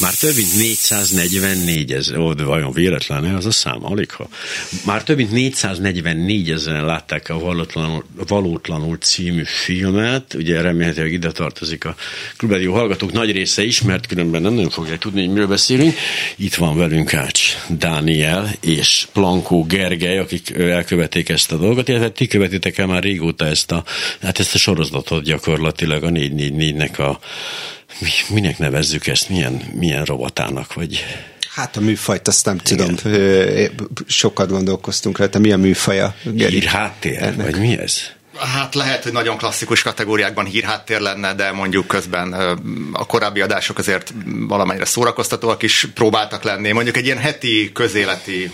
Már több mint 444 ezer, ó, de vajon véletlen az a szám, alig ha. Már több mint 444 ezeren látták a Valótlanul, Valótlanul című filmet, ugye remélhetőleg ide tartozik a klubrádió hallgatók nagy része is, mert különben nem nagyon fogják tudni, hogy miről beszélünk. Itt van velünk Ács Dániel és Plankó Gergely, akik elkövették ezt a dolgot, illetve ti követitek el már régóta ezt a, hát ezt a sorozatot gyakorlatilag a 444-nek a minek nevezzük ezt, milyen, milyen robotának, vagy... Hát a műfajt azt nem tudom, sokat gondolkoztunk rajta, mi a műfaja? Geri? háttér, ennek? vagy mi ez? Hát lehet, hogy nagyon klasszikus kategóriákban hírháttér lenne, de mondjuk közben a korábbi adások azért valamennyire szórakoztatóak is próbáltak lenni. Mondjuk egy ilyen heti közéleti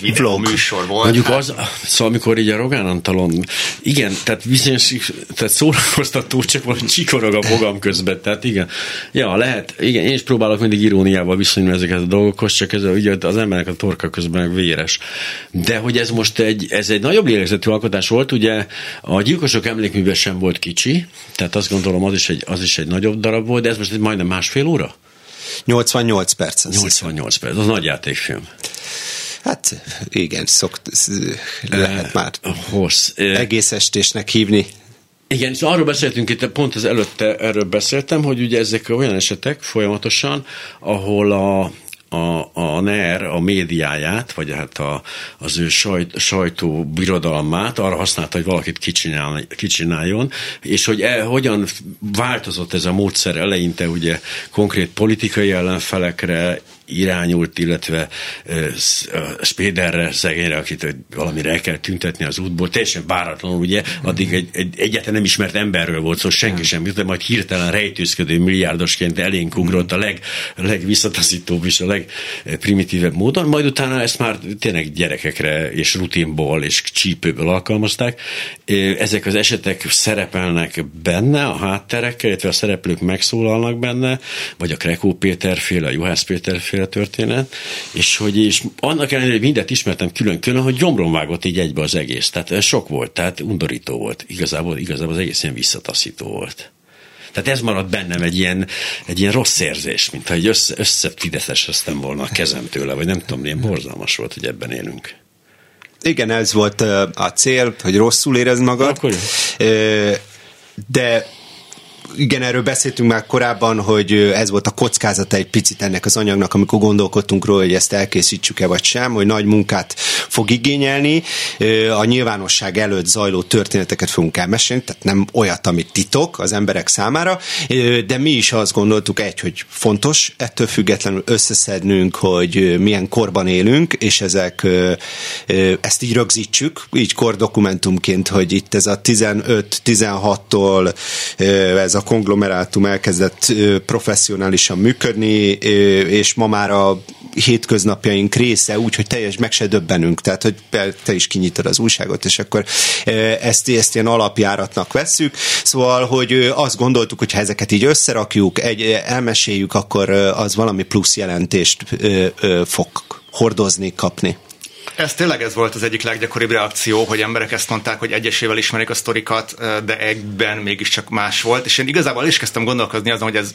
videó műsor volt. Mondjuk hát... az, szóval amikor így a Rogán Antalon, igen, tehát bizonyos, tehát szórakoztató, csak valami csikorog a fogam közben, tehát igen. Ja, lehet, igen, én is próbálok mindig iróniával viszonyulni ezeket a dolgokhoz, csak ez ugye az embernek a torka közben véres. De hogy ez most egy, ez egy nagyobb lélegzetű alkotás volt, ugye a gyilkosok emlékműve sem volt kicsi, tehát azt gondolom az is egy, az is egy nagyobb darab volt, de ez most egy majdnem másfél óra? 88 perc. 88 perc, az nagy játékfilm. Hát igen, szokt, lehet már hossz. egész estésnek hívni. Igen, és arról beszéltünk itt, pont az előtte erről beszéltem, hogy ugye ezek olyan esetek folyamatosan, ahol a, a, a NER a médiáját, vagy hát a, az ő sajt, sajtó birodalmát arra használta, hogy valakit kicsinál, kicsináljon, és hogy e, hogyan változott ez a módszer eleinte ugye konkrét politikai ellenfelekre, irányult, illetve Spéderre, szegényre, akit valamire el kell tüntetni az útból, teljesen váratlanul, ugye, addig egy, egy egyáltalán nem ismert emberről volt szó, szóval senki sem, de majd hirtelen rejtőzködő milliárdosként elénk ugrott a leg, legvisszataszítóbb és a legprimitívebb módon, majd utána ezt már tényleg gyerekekre és rutinból és csípőből alkalmazták. Ezek az esetek szerepelnek benne, a hátterekkel, illetve a szereplők megszólalnak benne, vagy a Krekó Péter a Juhász Péter a történet, és hogy és annak ellenére, hogy mindent ismertem külön-külön, hogy gyomron vágott így egybe az egész. Tehát ez sok volt, tehát undorító volt. Igazából, igazából az egész ilyen visszataszító volt. Tehát ez maradt bennem egy ilyen, egy ilyen rossz érzés, mintha egy össze, összefideszeseztem volna a kezem tőle, vagy nem tudom, ilyen borzalmas volt, hogy ebben élünk. Igen, ez volt a cél, hogy rosszul érezd magad. Akkor de igen, erről beszéltünk már korábban, hogy ez volt a kockázata egy picit ennek az anyagnak, amikor gondolkodtunk róla, hogy ezt elkészítsük-e vagy sem, hogy nagy munkát fog igényelni. A nyilvánosság előtt zajló történeteket fogunk elmesélni, tehát nem olyat, amit titok az emberek számára, de mi is azt gondoltuk egy, hogy fontos ettől függetlenül összeszednünk, hogy milyen korban élünk, és ezek ezt így rögzítsük, így kordokumentumként, hogy itt ez a 15-16-tól ez a konglomerátum elkezdett professzionálisan működni, és ma már a hétköznapjaink része úgy, hogy teljes meg se döbbenünk, tehát hogy te is kinyitod az újságot, és akkor ezt, ezt ilyen alapjáratnak vesszük. Szóval, hogy azt gondoltuk, hogy ha ezeket így összerakjuk, egy, elmeséljük, akkor az valami plusz jelentést fog hordozni, kapni. Ez tényleg ez volt az egyik leggyakoribb reakció, hogy emberek ezt mondták, hogy egyesével ismerik a sztorikat, de egyben mégiscsak más volt, és én igazából is kezdtem gondolkozni azon, hogy ez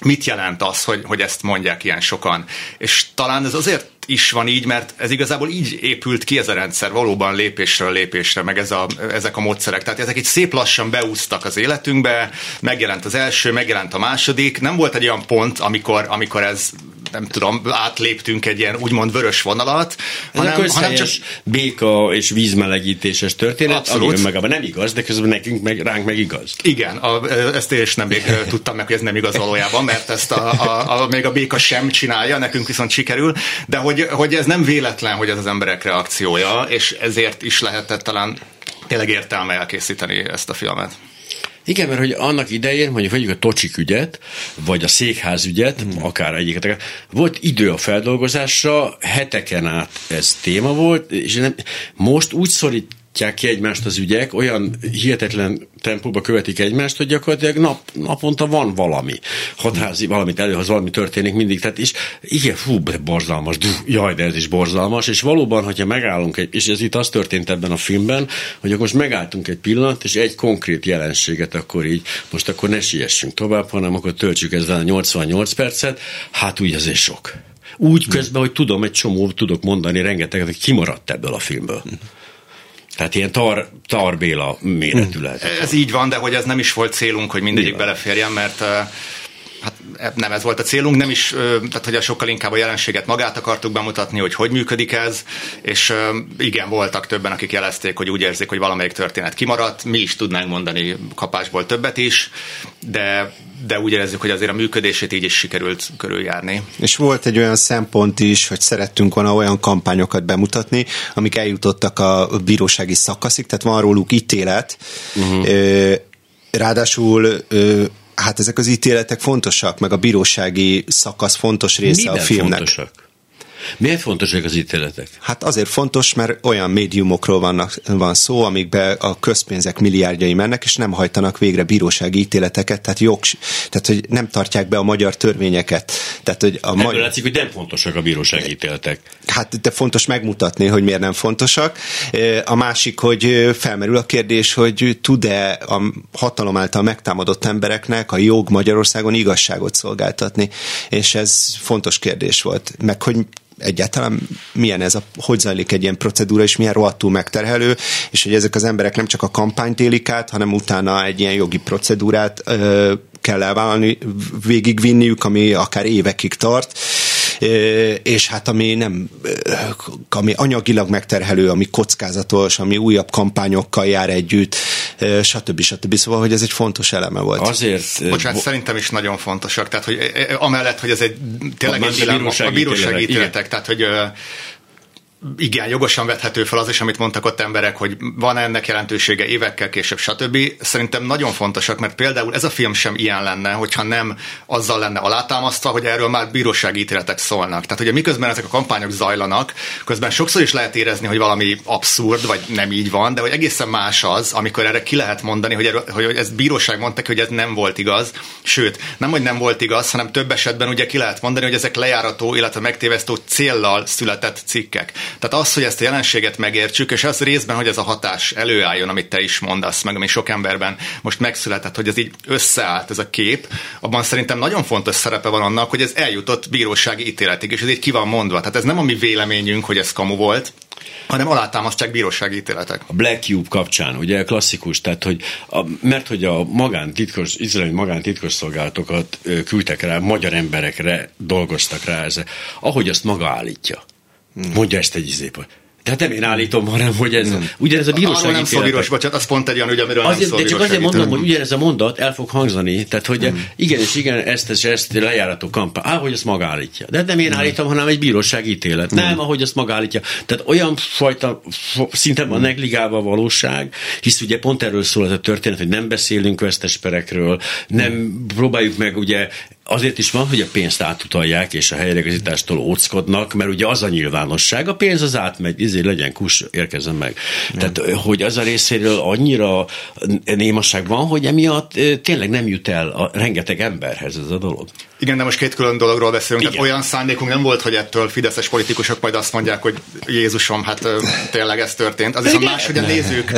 mit jelent az, hogy, hogy ezt mondják ilyen sokan. És talán ez azért is van így, mert ez igazából így épült ki ez a rendszer, valóban lépésről lépésre, meg ez a, ezek a módszerek. Tehát ezek egy szép lassan beúztak az életünkbe, megjelent az első, megjelent a második. Nem volt egy olyan pont, amikor, amikor ez nem tudom, átléptünk egy ilyen úgymond vörös vonalat, hanem, hanem csak béka és vízmelegítéses történet, Abszolút. ami önmagában nem igaz, de közben nekünk meg, ránk meg igaz. Igen, a, ezt én is nem még tudtam meg, hogy ez nem igaz valójában, mert ezt a, a, a, még a béka sem csinálja, nekünk viszont sikerül, de hogy, hogy ez nem véletlen, hogy ez az emberek reakciója, és ezért is lehetett talán tényleg értelme elkészíteni ezt a filmet. Igen, mert hogy annak idején, mondjuk vegyük a Tocsik ügyet, vagy a székház ügyet, hmm. akár egyiket, volt idő a feldolgozásra, heteken át ez téma volt, és nem, most úgy szorít váltják ki egymást az ügyek, olyan hihetetlen tempóba követik egymást, hogy gyakorlatilag nap, naponta van valami. Hatházi, valamit előhoz valami történik mindig. Tehát is, igen, fú, de borzalmas, dú, jaj, de ez is borzalmas, és valóban, hogyha megállunk, egy, és ez itt az történt ebben a filmben, hogy akkor most megálltunk egy pillanat, és egy konkrét jelenséget akkor így, most akkor ne siessünk tovább, hanem akkor töltsük ezzel a 88 percet, hát úgy azért sok. Úgy közben, hogy tudom, egy csomó tudok mondani rengeteget, hogy kimaradt ebből a filmből. Tehát ilyen tar, tarbéla méretű lehet. Ez így van, de hogy ez nem is volt célunk, hogy mindegyik Nyilván. beleférjen, mert hát e, nem ez volt a célunk, nem is, tehát hogy a sokkal inkább a jelenséget magát akartuk bemutatni, hogy hogy működik ez, és igen, voltak többen, akik jelezték, hogy úgy érzik, hogy valamelyik történet kimaradt, mi is tudnánk mondani kapásból többet is, de de úgy érezzük, hogy azért a működését így is sikerült körüljárni. És volt egy olyan szempont is, hogy szerettünk volna olyan kampányokat bemutatni, amik eljutottak a bírósági szakaszig, tehát van róluk ítélet, uh-huh. ráadásul hát ezek az ítéletek fontosak, meg a bírósági szakasz fontos része Minden a filmnek. Fontosak? Miért fontosak az ítéletek? Hát azért fontos, mert olyan médiumokról vannak, van szó, amikbe a közpénzek milliárdjai mennek, és nem hajtanak végre bírósági ítéleteket, tehát jog, tehát hogy nem tartják be a magyar törvényeket. Tehát, hogy a Ebből magyar... látszik, hogy nem fontosak a bírósági ítéletek. Hát de fontos megmutatni, hogy miért nem fontosak. A másik, hogy felmerül a kérdés, hogy tud-e a hatalom által megtámadott embereknek a jog Magyarországon igazságot szolgáltatni. És ez fontos kérdés volt. Meg hogy egyáltalán milyen ez a, hogy zajlik egy ilyen procedúra, és milyen rohadtul megterhelő, és hogy ezek az emberek nem csak a kampányt élik át, hanem utána egy ilyen jogi procedúrát ö, kell elvállalni, végigvinniük, ami akár évekig tart, és hát ami nem, ami anyagilag megterhelő, ami kockázatos, ami újabb kampányokkal jár együtt, stb. stb. Szóval, hogy ez egy fontos eleme volt. Azért... Bocsánat, bo- szerintem is nagyon fontosak. Tehát, hogy amellett, hogy ez egy tényleg egy dilemma, a bírósági ítéletek, tehát, hogy igen, jogosan vethető fel az is, amit mondtak ott emberek, hogy van ennek jelentősége évekkel később, stb. Szerintem nagyon fontosak, mert például ez a film sem ilyen lenne, hogyha nem azzal lenne alátámasztva, hogy erről már bírósági ítéletek szólnak. Tehát ugye miközben ezek a kampányok zajlanak, közben sokszor is lehet érezni, hogy valami abszurd, vagy nem így van, de hogy egészen más az, amikor erre ki lehet mondani, hogy, erről, hogy ez bíróság mondta, hogy ez nem volt igaz. Sőt, nem, hogy nem volt igaz, hanem több esetben ugye ki lehet mondani, hogy ezek lejárató, illetve megtévesztő céllal született cikkek. Tehát az, hogy ezt a jelenséget megértsük, és az részben, hogy ez a hatás előálljon, amit te is mondasz, meg ami sok emberben most megszületett, hogy ez így összeállt ez a kép, abban szerintem nagyon fontos szerepe van annak, hogy ez eljutott bírósági ítéletig, és ez így ki van mondva. Tehát ez nem a mi véleményünk, hogy ez kamu volt, hanem alátámasztják bírósági ítéletek. A Black Cube kapcsán, ugye klasszikus, tehát hogy a, mert hogy a magántitkos, izraeli magántitkos szolgálatokat küldtek rá, magyar emberekre dolgoztak rá, ez, ahogy azt maga állítja. Mondja ezt egy izépa. Tehát nem én állítom, hanem hogy ez, hmm. ugyanez a bíróság nem szó bírós, bocsánat, az pont egy olyan ügy, amiről azért, nem szó De csak azért mondom, hogy ugyanez a mondat el fog hangzani, tehát hogy hmm. igen és igen, ezt és ezt lejárató kampány, á, hogy ezt maga állítja. De nem én hmm. állítom, hanem egy bíróság ítélet. Hmm. Nem, ahogy ezt maga állítja. Tehát olyan fajta, szinte van negligálva a valóság, hisz ugye pont erről szól ez a történet, hogy nem beszélünk vesztesperekről, nem hmm. próbáljuk meg ugye azért is van, hogy a pénzt átutalják, és a helyreigazítástól óckodnak, mert ugye az a nyilvánosság, a pénz az átmegy, ezért legyen kus, érkezzen meg. Nem. Tehát, hogy az a részéről annyira némaság van, hogy emiatt tényleg nem jut el a rengeteg emberhez ez a dolog. Igen, de most két külön dologról beszélünk. Igen. Tehát olyan szándékunk nem volt, hogy ettől fideszes politikusok majd azt mondják, hogy Jézusom, hát tényleg ez történt. Az viszont más, hogy a nézők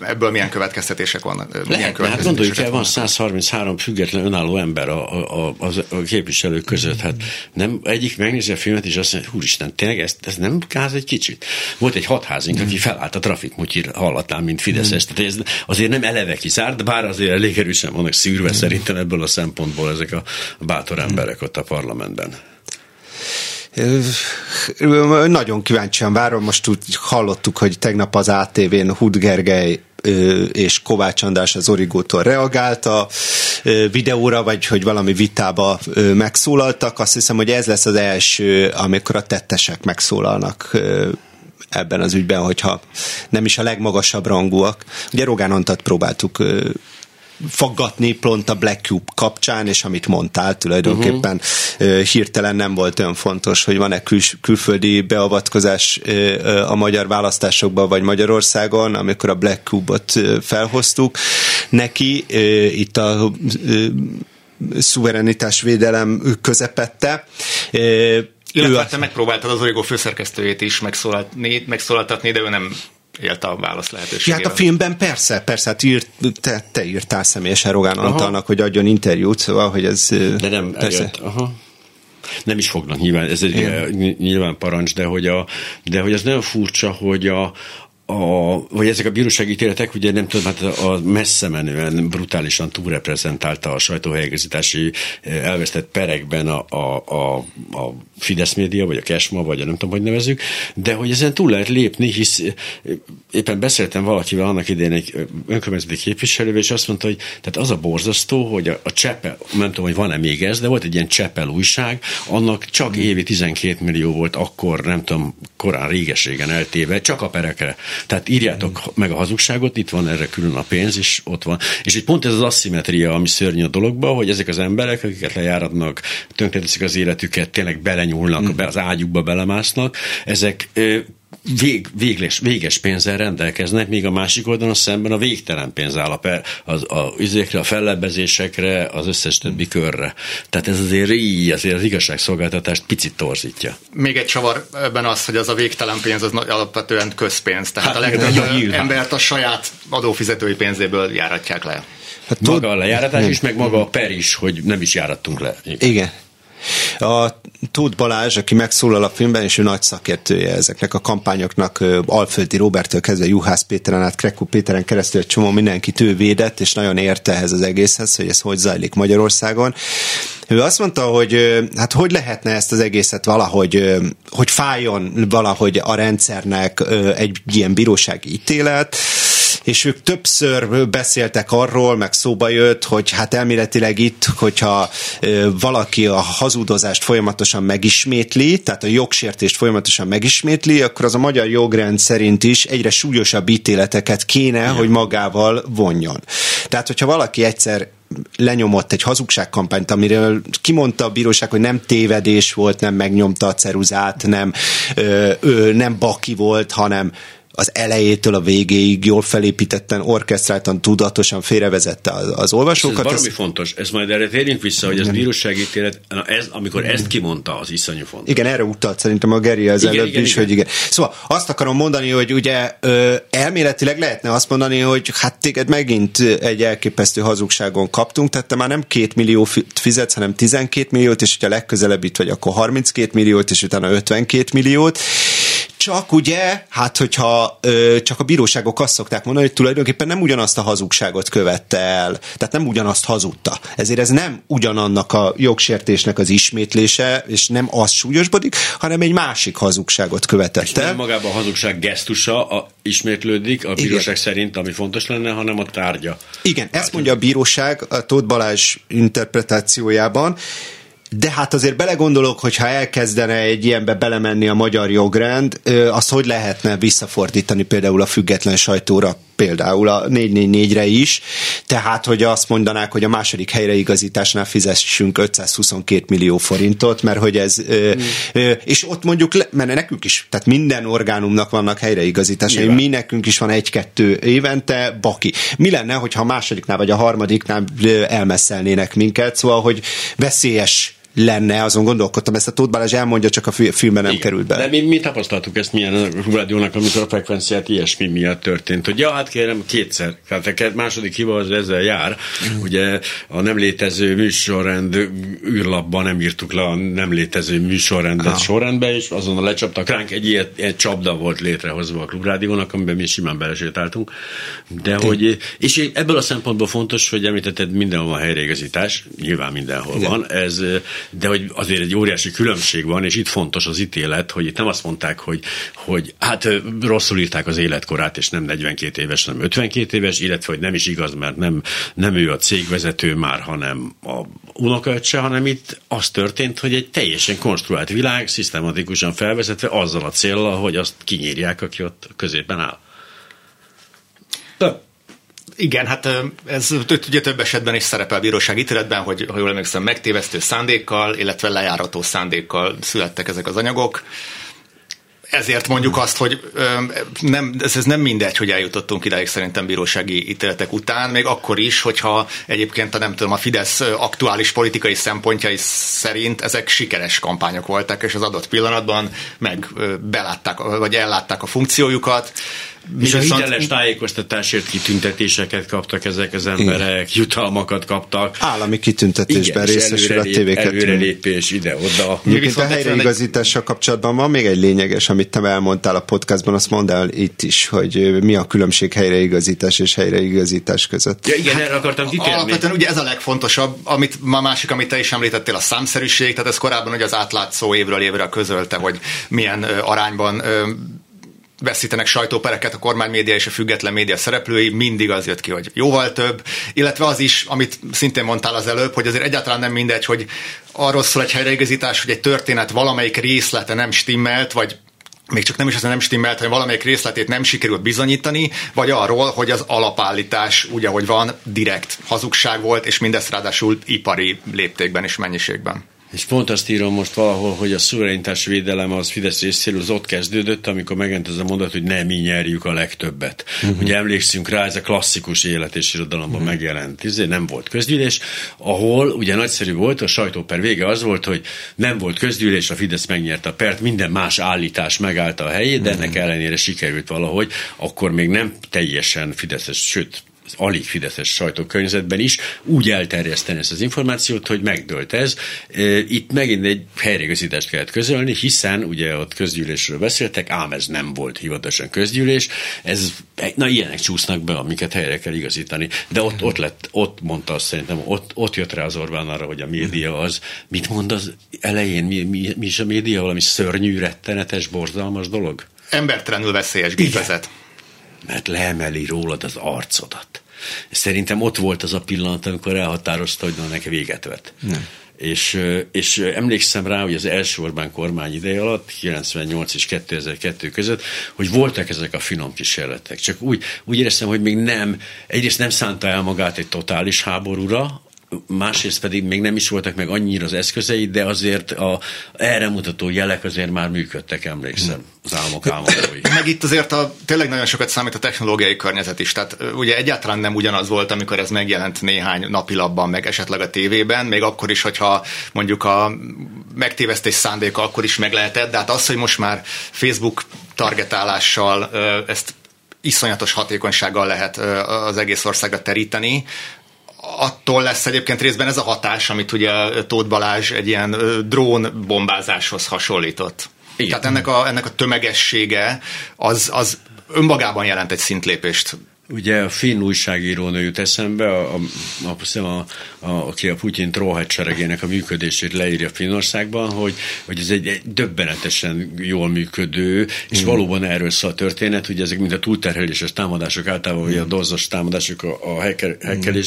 ebből milyen következtetések vannak. Milyen Lehet, következtetések hát gondoljuk el, van 133 független önálló ember a, a, a, a képviselők között. Hát nem egyik megnézi a filmet, és azt mondja, úristen, tényleg ez, ez nem káz egy kicsit? Volt egy hatházink, aki felállt a trafikmutyir hallatán, mint Fideszes. Tehát ez azért nem eleve kizárt, bár azért elég erősen vannak szűrve szerintem ebből a szempontból ezek a bátor emberek ott a parlamentben. Nagyon kíváncsian várom, most úgy hallottuk, hogy tegnap az ATV-n Hud Gergely és Kovács András az Origótól a videóra, vagy hogy valami vitába megszólaltak. Azt hiszem, hogy ez lesz az első, amikor a tettesek megszólalnak ebben az ügyben, hogyha nem is a legmagasabb rangúak. Ugye Rogán Antat próbáltuk faggatni pont a Black Cube kapcsán, és amit mondtál, tulajdonképpen uh-huh. hirtelen nem volt olyan fontos, hogy van-e kül- külföldi beavatkozás a magyar választásokban, vagy Magyarországon, amikor a Black Cube-ot felhoztuk neki, itt a szuverenitásvédelem közepette. Illetve a... te megpróbáltad az Origo főszerkesztőjét is megszólaltatni, megszólaltatni, de ő nem élt a válasz lehetőségével. Hát a filmben persze, persze, hát írt, te, te írtál személyesen Rogán Antalnak, hogy adjon interjút, szóval, hogy ez... De nem persze. Eljött. Aha. Nem is fognak nyilván, ez egy Igen. nyilván parancs, de hogy, a, de hogy ez nagyon furcsa, hogy a, a, vagy ezek a bírósági ítéletek, ugye nem tudom, hát a messze menően brutálisan túlreprezentálta a sajtóhelyegazítási eh, elvesztett perekben a, a, a, a Fidesz média, vagy a Kesma, vagy a nem tudom, hogy nevezük, de hogy ezen túl lehet lépni, hisz eh, éppen beszéltem valakivel annak idején egy eh, önkormányzati képviselővel, és azt mondta, hogy tehát az a borzasztó, hogy a, a Csepel, nem tudom, hogy van-e még ez, de volt egy ilyen Csepel újság, annak csak évi 12 millió volt akkor, nem tudom, korán réges-régen eltéve, csak a perekre. Tehát írjátok meg a hazugságot, itt van erre külön a pénz, és ott van. És itt pont ez az asszimetria, ami szörnyű a dologban, hogy ezek az emberek, akiket lejáratnak, tönkreteszik az életüket, tényleg belenyúlnak, be az ágyukba belemásznak, ezek vég, végles, véges pénzzel rendelkeznek, míg a másik oldalon szemben a végtelen pénz áll a, az, a, üzékre, a fellebbezésekre, az összes többi körre. Tehát ez azért így, azért az igazságszolgáltatást picit torzítja. Még egy csavar ebben az, hogy az a végtelen pénz az alapvetően közpénz. Tehát hát, a legtöbb embert a saját adófizetői pénzéből járatják le. Hát maga a lejáratás is, meg maga a per is, hogy nem is járattunk le. Igen. Igen. A Tóth Balázs, aki megszólal a filmben, és ő nagy szakértője ezeknek a kampányoknak, Alföldi Robertől kezdve Juhász Péteren át Krekú Péteren keresztül egy csomó mindenkit ő védett, és nagyon érte ehhez az egészhez, hogy ez hogy zajlik Magyarországon. Ő azt mondta, hogy hát hogy lehetne ezt az egészet valahogy, hogy fájjon valahogy a rendszernek egy ilyen bírósági ítélet, és ők többször beszéltek arról, meg szóba jött, hogy hát elméletileg itt, hogyha valaki a hazudozást folyamatosan megismétli, tehát a jogsértést folyamatosan megismétli, akkor az a magyar jogrend szerint is egyre súlyosabb ítéleteket kéne, Igen. hogy magával vonjon. Tehát, hogyha valaki egyszer lenyomott egy hazugságkampányt, amiről kimondta a bíróság, hogy nem tévedés volt, nem megnyomta a ceruzát, nem, ö, ö, nem baki volt, hanem az elejétől a végéig jól felépítetten, orkesztráltan, tudatosan félrevezette az, az olvasókat. Ez valami ez... fontos. Ez majd erre térjünk vissza, hogy az bíróságítélet, ez, amikor ezt kimondta, az iszonyú fontos. Igen, erre utalt szerintem a Geri az igen, előbb igen, is, igen. hogy igen. Szóval azt akarom mondani, hogy ugye ö, elméletileg lehetne azt mondani, hogy hát téged megint egy elképesztő hazugságon kaptunk, tehát te már nem két millió fizetsz, hanem 12 milliót, és hogyha legközelebb itt vagy, akkor 32 milliót, és utána 52 milliót, csak ugye, hát hogyha ö, csak a bíróságok azt szokták mondani, hogy tulajdonképpen nem ugyanazt a hazugságot követte el, tehát nem ugyanazt hazudta. Ezért ez nem ugyanannak a jogsértésnek az ismétlése, és nem az súlyosbodik, hanem egy másik hazugságot követett és el. nem magában a hazugság gesztusa a, ismétlődik a bíróság Igen. szerint, ami fontos lenne, hanem a tárgya. Igen, tárgya. ezt mondja a bíróság a Tóth Balázs interpretációjában, de hát azért belegondolok, hogy ha elkezdene egy ilyenbe belemenni a magyar jogrend, azt hogy lehetne visszafordítani például a független sajtóra, például a 444-re is, tehát hogy azt mondanák, hogy a második helyreigazításnál fizessünk 522 millió forintot, mert hogy ez, mm. és ott mondjuk, mert nekünk is, tehát minden orgánumnak vannak helyreigazításai, mi nekünk is van egy-kettő évente, baki. Mi lenne, hogyha a másodiknál vagy a harmadiknál elmesszelnének minket, szóval, hogy veszélyes lenne, azon gondolkodtam, ezt a Tóth Balázs elmondja, csak a filmben nem Igen. került be. De mi, mi tapasztaltuk ezt milyen a rádiónak, amikor a frekvenciát ilyesmi miatt történt, hogy ja, hát kérem, kétszer, tehát a második hiba az ezzel jár, mm. ugye a nem létező műsorrend űrlapban nem írtuk le a nem létező műsorrendet ah. sorrendbe, és azonnal lecsaptak ránk, egy ilyen, ilyen csapda volt létrehozva a klubrádiónak, amiben mi simán belesétáltunk, de Én. hogy, és ebből a szempontból fontos, hogy említetted, mindenhol van helyreigazítás, nyilván mindenhol Igen. van, ez de hogy azért egy óriási különbség van, és itt fontos az ítélet, hogy itt nem azt mondták, hogy, hogy hát rosszul írták az életkorát, és nem 42 éves, hanem 52 éves, illetve hogy nem is igaz, mert nem, nem ő a cégvezető már, hanem a unokaöccse, hanem itt az történt, hogy egy teljesen konstruált világ szisztematikusan felvezetve azzal a célral, hogy azt kinyírják, aki ott középen áll. De Igen, hát ez ugye több esetben is szerepel a bíróság ítéletben, hogy ha jól emlékszem, megtévesztő szándékkal, illetve lejárató szándékkal születtek ezek az anyagok ezért mondjuk azt, hogy nem, ez, ez nem mindegy, hogy eljutottunk idáig szerintem bírósági ítéletek után, még akkor is, hogyha egyébként a nem tudom, a Fidesz aktuális politikai szempontjai szerint ezek sikeres kampányok voltak, és az adott pillanatban meg belátták, vagy ellátták a funkciójukat. És a hiteles tájékoztatásért kitüntetéseket kaptak ezek az emberek, Igen. jutalmakat kaptak. Állami kitüntetésben részesül a tv Előrelépés ide-oda. Egyébként a helyreigazítással kapcsolatban van még egy lényeges, amit te elmondtál a podcastban, azt mondd el itt is, hogy mi a különbség helyreigazítás és helyreigazítás között. Ja, igen, erre akartam kitérni. Alapvetően ugye ez a legfontosabb, amit ma másik, amit te is említettél, a számszerűség, tehát ez korábban ugye az átlátszó évről évre közölte, hogy milyen arányban veszítenek sajtópereket a kormánymédia és a független média szereplői, mindig az jött ki, hogy jóval több, illetve az is, amit szintén mondtál az előbb, hogy azért egyáltalán nem mindegy, hogy arról szól egy helyreigazítás, hogy egy történet valamelyik részlete nem stimmelt, vagy még csak nem is az, nem stimmelt, hogy valamelyik részletét nem sikerült bizonyítani, vagy arról, hogy az alapállítás úgy, ahogy van, direkt hazugság volt, és mindezt ráadásul ipari léptékben és mennyiségben. És pont azt írom most valahol, hogy a szuverenitás védelem az Fidesz részéről az ott kezdődött, amikor megent ez a mondat, hogy nem mi nyerjük a legtöbbet. Uh-huh. Ugye emlékszünk rá, ez a klasszikus élet és irodalomban uh-huh. megjelent. Ez nem volt közgyűlés, ahol ugye nagyszerű volt, a sajtóper vége az volt, hogy nem volt közgyűlés, a Fidesz megnyerte a pert, minden más állítás megállta a helyét, de ennek ellenére sikerült valahogy, akkor még nem teljesen Fideszes, sőt, az alig fideszes sajtókörnyezetben is úgy elterjeszteni ezt az információt, hogy megdőlt ez. Itt megint egy helyreigazítást kellett közölni, hiszen ugye ott közgyűlésről beszéltek, ám ez nem volt hivatalosan közgyűlés, ez, na ilyenek csúsznak be, amiket helyre kell igazítani. De ott, ott lett, ott mondta azt szerintem, ott, ott jött rá az Orbán arra, hogy a média az, mit mond az elején, mi, mi, mi is a média, valami szörnyű, rettenetes, borzalmas dolog? Embertelenül veszélyes gépezet mert leemeli rólad az arcodat. Szerintem ott volt az a pillanat, amikor elhatározta, hogy na, neki véget vett. Nem. És, és emlékszem rá, hogy az első Orbán kormány ideje alatt, 98 és 2002 között, hogy voltak ezek a finom kísérletek. Csak úgy, úgy éreztem, hogy még nem, egyrészt nem szánta el magát egy totális háborúra, másrészt pedig még nem is voltak meg annyira az eszközei, de azért a erre mutató jelek azért már működtek, emlékszem, az álmok álmodói. Meg itt azért a, tényleg nagyon sokat számít a technológiai környezet is. Tehát ugye egyáltalán nem ugyanaz volt, amikor ez megjelent néhány napilapban, meg esetleg a tévében, még akkor is, hogyha mondjuk a megtévesztés szándéka akkor is meg lehetett, de hát az, hogy most már Facebook targetálással ezt iszonyatos hatékonysággal lehet az egész országra teríteni, attól lesz egyébként részben ez a hatás, amit ugye Tóth Balázs egy ilyen drón bombázáshoz hasonlított. Igen. Tehát ennek a, ennek a tömegessége az, az önmagában jelent egy szintlépést Ugye a finn újságírónő jut eszembe, a, a, a, a, aki a Putyin tróhadseregének a működését leírja Finnországban, hogy, hogy ez egy, egy döbbenetesen jól működő, és mm. valóban erről szól a történet, hogy ezek mind a túlterheléses támadások, általában mm. a dozzos támadások a, a hacker,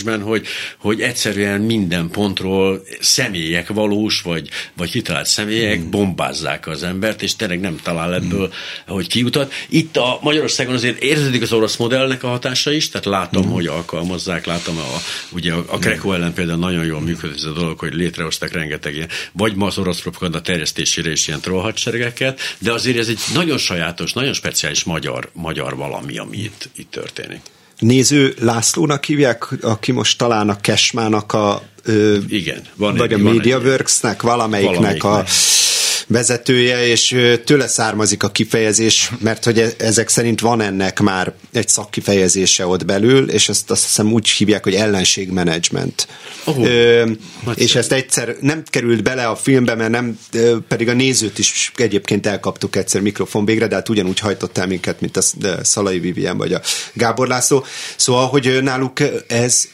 mm. hogy, hogy egyszerűen minden pontról személyek, valós vagy, vagy hitalált személyek mm. bombázzák az embert, és tényleg nem talál ebből, mm. hogy kiutat. Itt a Magyarországon azért érződik az orosz modellnek a hatás, hatása is, tehát látom, mm. hogy alkalmazzák, látom, a, ugye a, a Greco ellen például nagyon jól működik ez a dolog, hogy létrehoztak rengeteg ilyen, vagy ma az orosz propaganda terjesztésére is ilyen trollhadseregeket, de azért ez egy nagyon sajátos, nagyon speciális magyar, magyar valami, ami itt, itt történik. Néző Lászlónak hívják, aki most talán a Kesmának a Ö, Igen, van vagy egy, a MediaWorks-nek, valamelyiknek, valamelyiknek a vezetője, és tőle származik a kifejezés, mert hogy e- ezek szerint van ennek már egy szakkifejezése ott belül, és ezt azt hiszem úgy hívják, hogy ellenségmenedzsment. Oh, és ezt egyszer nem került bele a filmbe, mert nem, pedig a nézőt is egyébként elkaptuk egyszer mikrofon végre, de hát ugyanúgy hajtott el minket, mint a Szalai Vivien vagy a Gábor László. Szóval, hogy náluk ez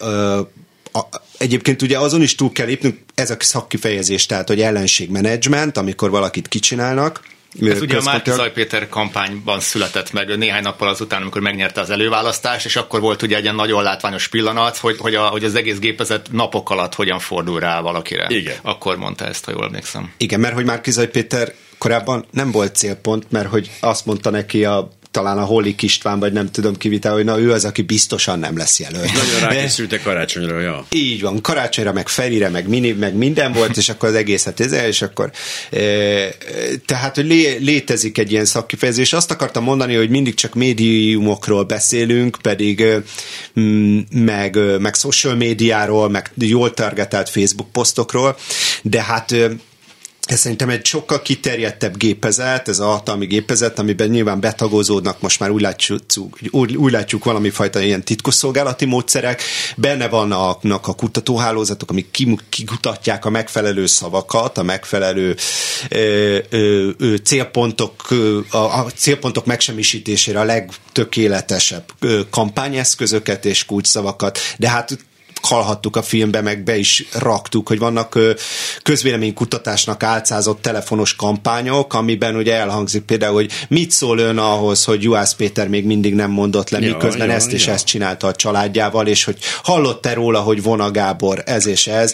a, Egyébként ugye azon is túl kell lépnünk, ez a szakkifejezés, tehát hogy ellenségmenedzsment, amikor valakit kicsinálnak, ez ugye a Márki Péter kampányban született meg néhány nappal azután, amikor megnyerte az előválasztást, és akkor volt ugye egy ilyen nagyon látványos pillanat, hogy, hogy, a, hogy az egész gépezet napok alatt hogyan fordul rá valakire. Igen. Akkor mondta ezt, ha jól emlékszem. Igen, mert hogy Márki Péter korábban nem volt célpont, mert hogy azt mondta neki a talán a Hollik István, vagy nem tudom kivitál, hogy na ő az, aki biztosan nem lesz jelölt. Nagyon rákészültek karácsonyra, ja. Így van, karácsonyra, meg Ferire, meg mini, meg minden volt, és akkor az egészet ez, és akkor e, tehát, hogy lé, létezik egy ilyen szakkifejezés. Azt akartam mondani, hogy mindig csak médiumokról beszélünk, pedig meg, meg social médiáról, meg jól targetált Facebook posztokról, de hát ez szerintem egy sokkal kiterjedtebb gépezet, ez a hatalmi gépezet, amiben nyilván betagozódnak, most már úgy látjuk, úgy, úgy látjuk valami fajta ilyen titkosszolgálati módszerek, benne vannak a kutatóhálózatok, amik kikutatják a megfelelő szavakat, a megfelelő ö, ö, ö, célpontok, a, a célpontok megsemmisítésére a legtökéletesebb kampányeszközöket és kulcsszavakat, de hát hallhattuk a filmbe, meg be is raktuk, hogy vannak közvéleménykutatásnak álcázott telefonos kampányok, amiben ugye elhangzik például, hogy mit szól ön ahhoz, hogy Juhász Péter még mindig nem mondott le, miközben ja, ezt és ja. ezt csinálta a családjával, és hogy hallott-e róla, hogy Vona Gábor ez és ez,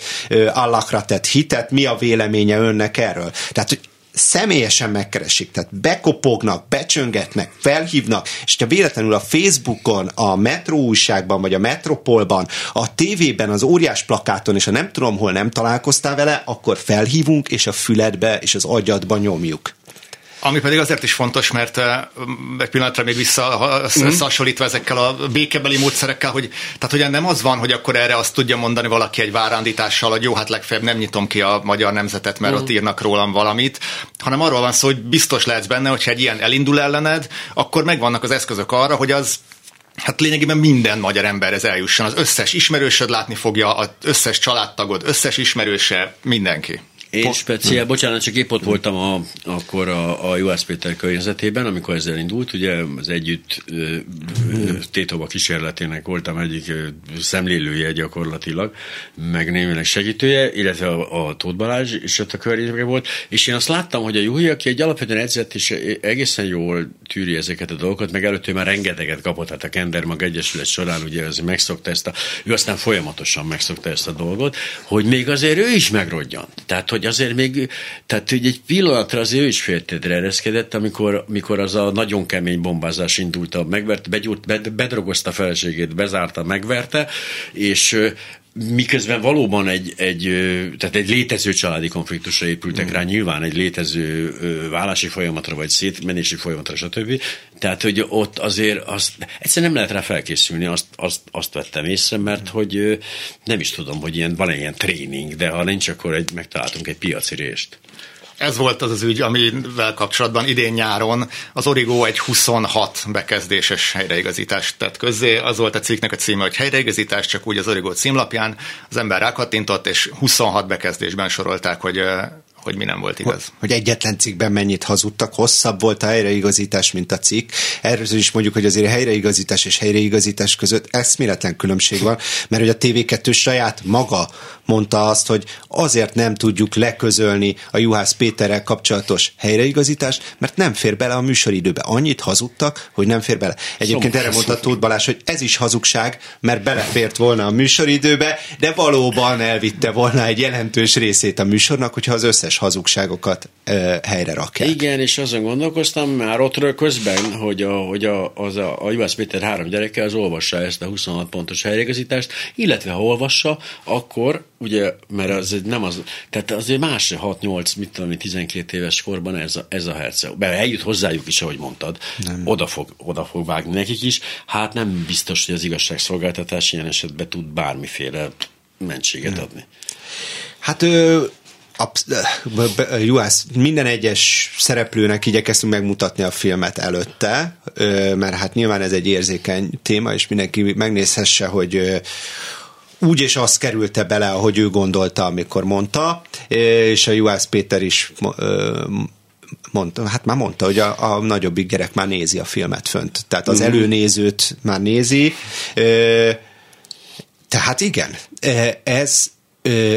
Allahra tett hitet, mi a véleménye önnek erről? Tehát, hogy személyesen megkeresik, tehát bekopognak, becsöngetnek, felhívnak, és ha véletlenül a Facebookon, a Metro újságban, vagy a Metropolban, a tévében, az óriás plakáton, és ha nem tudom hol nem találkoztál vele, akkor felhívunk, és a füledbe és az agyadba nyomjuk. Ami pedig azért is fontos, mert egy pillanatra még visszahasonlítva mhm. ezekkel a békebeli módszerekkel, hogy tehát ugye nem az van, hogy akkor erre azt tudja mondani valaki egy várándítással, hogy jó, hát legfeljebb nem nyitom ki a magyar nemzetet, mert uh-huh. ott írnak rólam valamit, hanem arról van szó, hogy biztos lehetsz benne, hogyha egy ilyen elindul ellened, akkor megvannak az eszközök arra, hogy az Hát lényegében minden magyar emberhez eljusson. Az összes ismerősöd látni fogja, az összes családtagod, összes ismerőse, mindenki. Én po- speciál, bocsánat, csak épp ott voltam a, akkor a, a Juhász Péter környezetében, amikor ezzel indult, ugye az együtt tétova kísérletének voltam egyik szemlélője gyakorlatilag, meg némileg segítője, illetve a, a Tóth Balázs is ott a környezetben volt, és én azt láttam, hogy a Juhi, aki egy alapvetően edzett, és egészen jól tűri ezeket a dolgokat, meg előtt már rengeteget kapott, tehát a Kender Mag Egyesület során ugye az megszokta ezt a, ő aztán folyamatosan megszokta ezt a dolgot, hogy még azért ő is megrodjan. Tehát, hogy hogy azért még, tehát hogy egy pillanatra az ő is féltedre ereszkedett, amikor, amikor az a nagyon kemény bombázás indult, a megvert, begyúrt, bed, bedrogozta a feleségét, bezárta, megverte, és miközben valóban egy, egy, tehát egy létező családi konfliktusra épültek mm. rá, nyilván egy létező vállási folyamatra, vagy szétmenési folyamatra, stb. Tehát, hogy ott azért azt, egyszerűen nem lehet rá felkészülni, azt, azt, azt vettem észre, mert hogy nem is tudom, hogy ilyen, van ilyen tréning, de ha nincs, akkor egy, megtaláltunk egy piaci részt. Ez volt az az ügy, amivel kapcsolatban idén nyáron az Origo egy 26 bekezdéses helyreigazítást tett közzé. Az volt a cikknek a címe, hogy helyreigazítás, csak úgy az Origo címlapján. Az ember rákattintott, és 26 bekezdésben sorolták, hogy hogy mi nem volt igaz. Hogy egyetlen cikkben mennyit hazudtak, hosszabb volt a helyreigazítás, mint a cikk. Erről is mondjuk, hogy azért a helyreigazítás és helyreigazítás között eszméletlen különbség van, mert hogy a TV2 saját maga mondta azt, hogy azért nem tudjuk leközölni a Juhász Péterrel kapcsolatos helyreigazítást, mert nem fér bele a műsoridőbe. Annyit hazudtak, hogy nem fér bele. Egyébként erre mondta Tóth Balázs, hogy ez is hazugság, mert belefért volna a műsoridőbe, de valóban elvitte volna egy jelentős részét a műsornak, hogyha az összes hazugságokat ö, helyre rakják. Igen, és azon gondolkoztam már ott közben, hogy a, hogy a, az a, a Juhász Péter három gyereke az olvassa ezt a 26 pontos helyreigazítást, illetve ha olvassa, akkor ugye, mert az nem az, tehát azért más 6-8, mit tudom, 12 éves korban ez a, ez a herceg. Be eljut hozzájuk is, ahogy mondtad, nem. Oda, fog, oda fog vágni nekik is. Hát nem biztos, hogy az igazságszolgáltatás ilyen esetben tud bármiféle mentséget nem. adni. Hát Juhász, minden egyes szereplőnek igyekeztünk megmutatni a filmet előtte, mert hát nyilván ez egy érzékeny téma, és mindenki megnézhesse, hogy úgy és az kerülte bele, ahogy ő gondolta, amikor mondta, és a Juhász Péter is mondta, hát már mondta, hogy a, a nagyobbik gyerek már nézi a filmet fönt. Tehát az mm. előnézőt már nézi. Tehát igen, ez,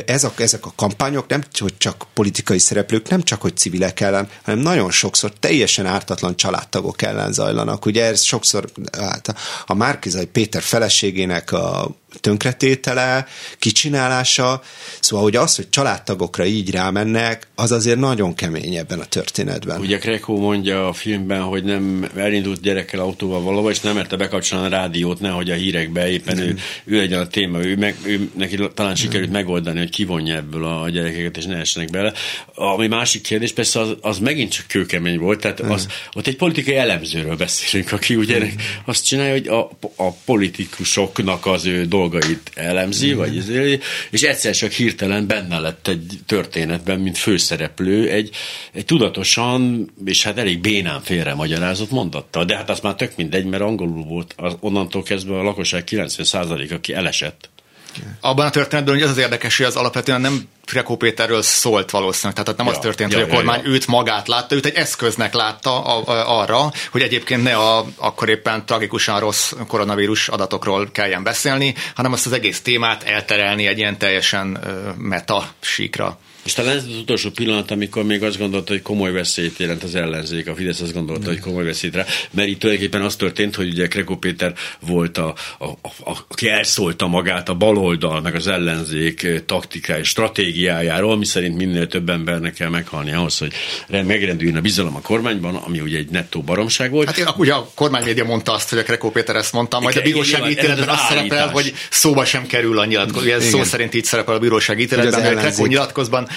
ez a, ezek a kampányok nem hogy csak politikai szereplők, nem csak hogy civilek ellen, hanem nagyon sokszor teljesen ártatlan családtagok ellen zajlanak. Ugye ez sokszor hát a Márkizai Péter feleségének a tönkretétele, kicsinálása, szóval hogy az, hogy családtagokra így rámennek, az azért nagyon kemény ebben a történetben. Ugye Krekó mondja a filmben, hogy nem elindult gyerekkel autóval valahol, és nem merte bekapcsolni a rádiót, nehogy a hírekbe éppen ő, ő legyen a téma, ő, meg, ő neki talán sikerült megoldani, hogy kivonja ebből a gyerekeket, és ne essenek bele. Ami másik kérdés, persze az, az megint csak kőkemény volt, tehát az, ott egy politikai elemzőről beszélünk, aki ugye azt csinálja, hogy a, a politikusoknak az ő dolgait elemzi, vagy ezért, és egyszer csak hirtelen benne lett egy történetben, mint főszereplő, egy, egy tudatosan, és hát elég bénán félre magyarázott mondattal. De hát az már tök mindegy, mert angolul volt, az, onnantól kezdve a lakosság 90% aki elesett. Abban a történetben hogy az az érdekes, hogy az alapvetően nem Frekó Péterről szólt valószínűleg. Tehát nem ja, az történt, ja, hogy a kormány ja, ja. őt magát látta, őt egy eszköznek látta a, a, arra, hogy egyébként ne a akkor éppen tragikusan rossz koronavírus adatokról kelljen beszélni, hanem azt az egész témát elterelni egy ilyen teljesen meta síkra. És talán ez az utolsó pillanat, amikor még azt gondolta, hogy komoly veszélyt jelent az ellenzék, a Fidesz azt gondolta, hogy komoly veszélyt rá, mert itt tulajdonképpen az történt, hogy ugye Krekó Péter volt, a, a, a, aki elszólta magát a baloldal, meg az ellenzék taktikai stratégiájáról, mi szerint minél több embernek kell meghalni ahhoz, hogy megrendüljön a bizalom a kormányban, ami ugye egy nettó baromság volt. Hát én, ugye a kormánymédia mondta azt, hogy a Krekó Péter ezt mondta, majd a bírósági ítéletben azt szerepel, hogy szóba sem kerül a nyilatkozat. Ez szó szerint így szerepel a bírósági ítéletben, mert Krekó nyilatkozban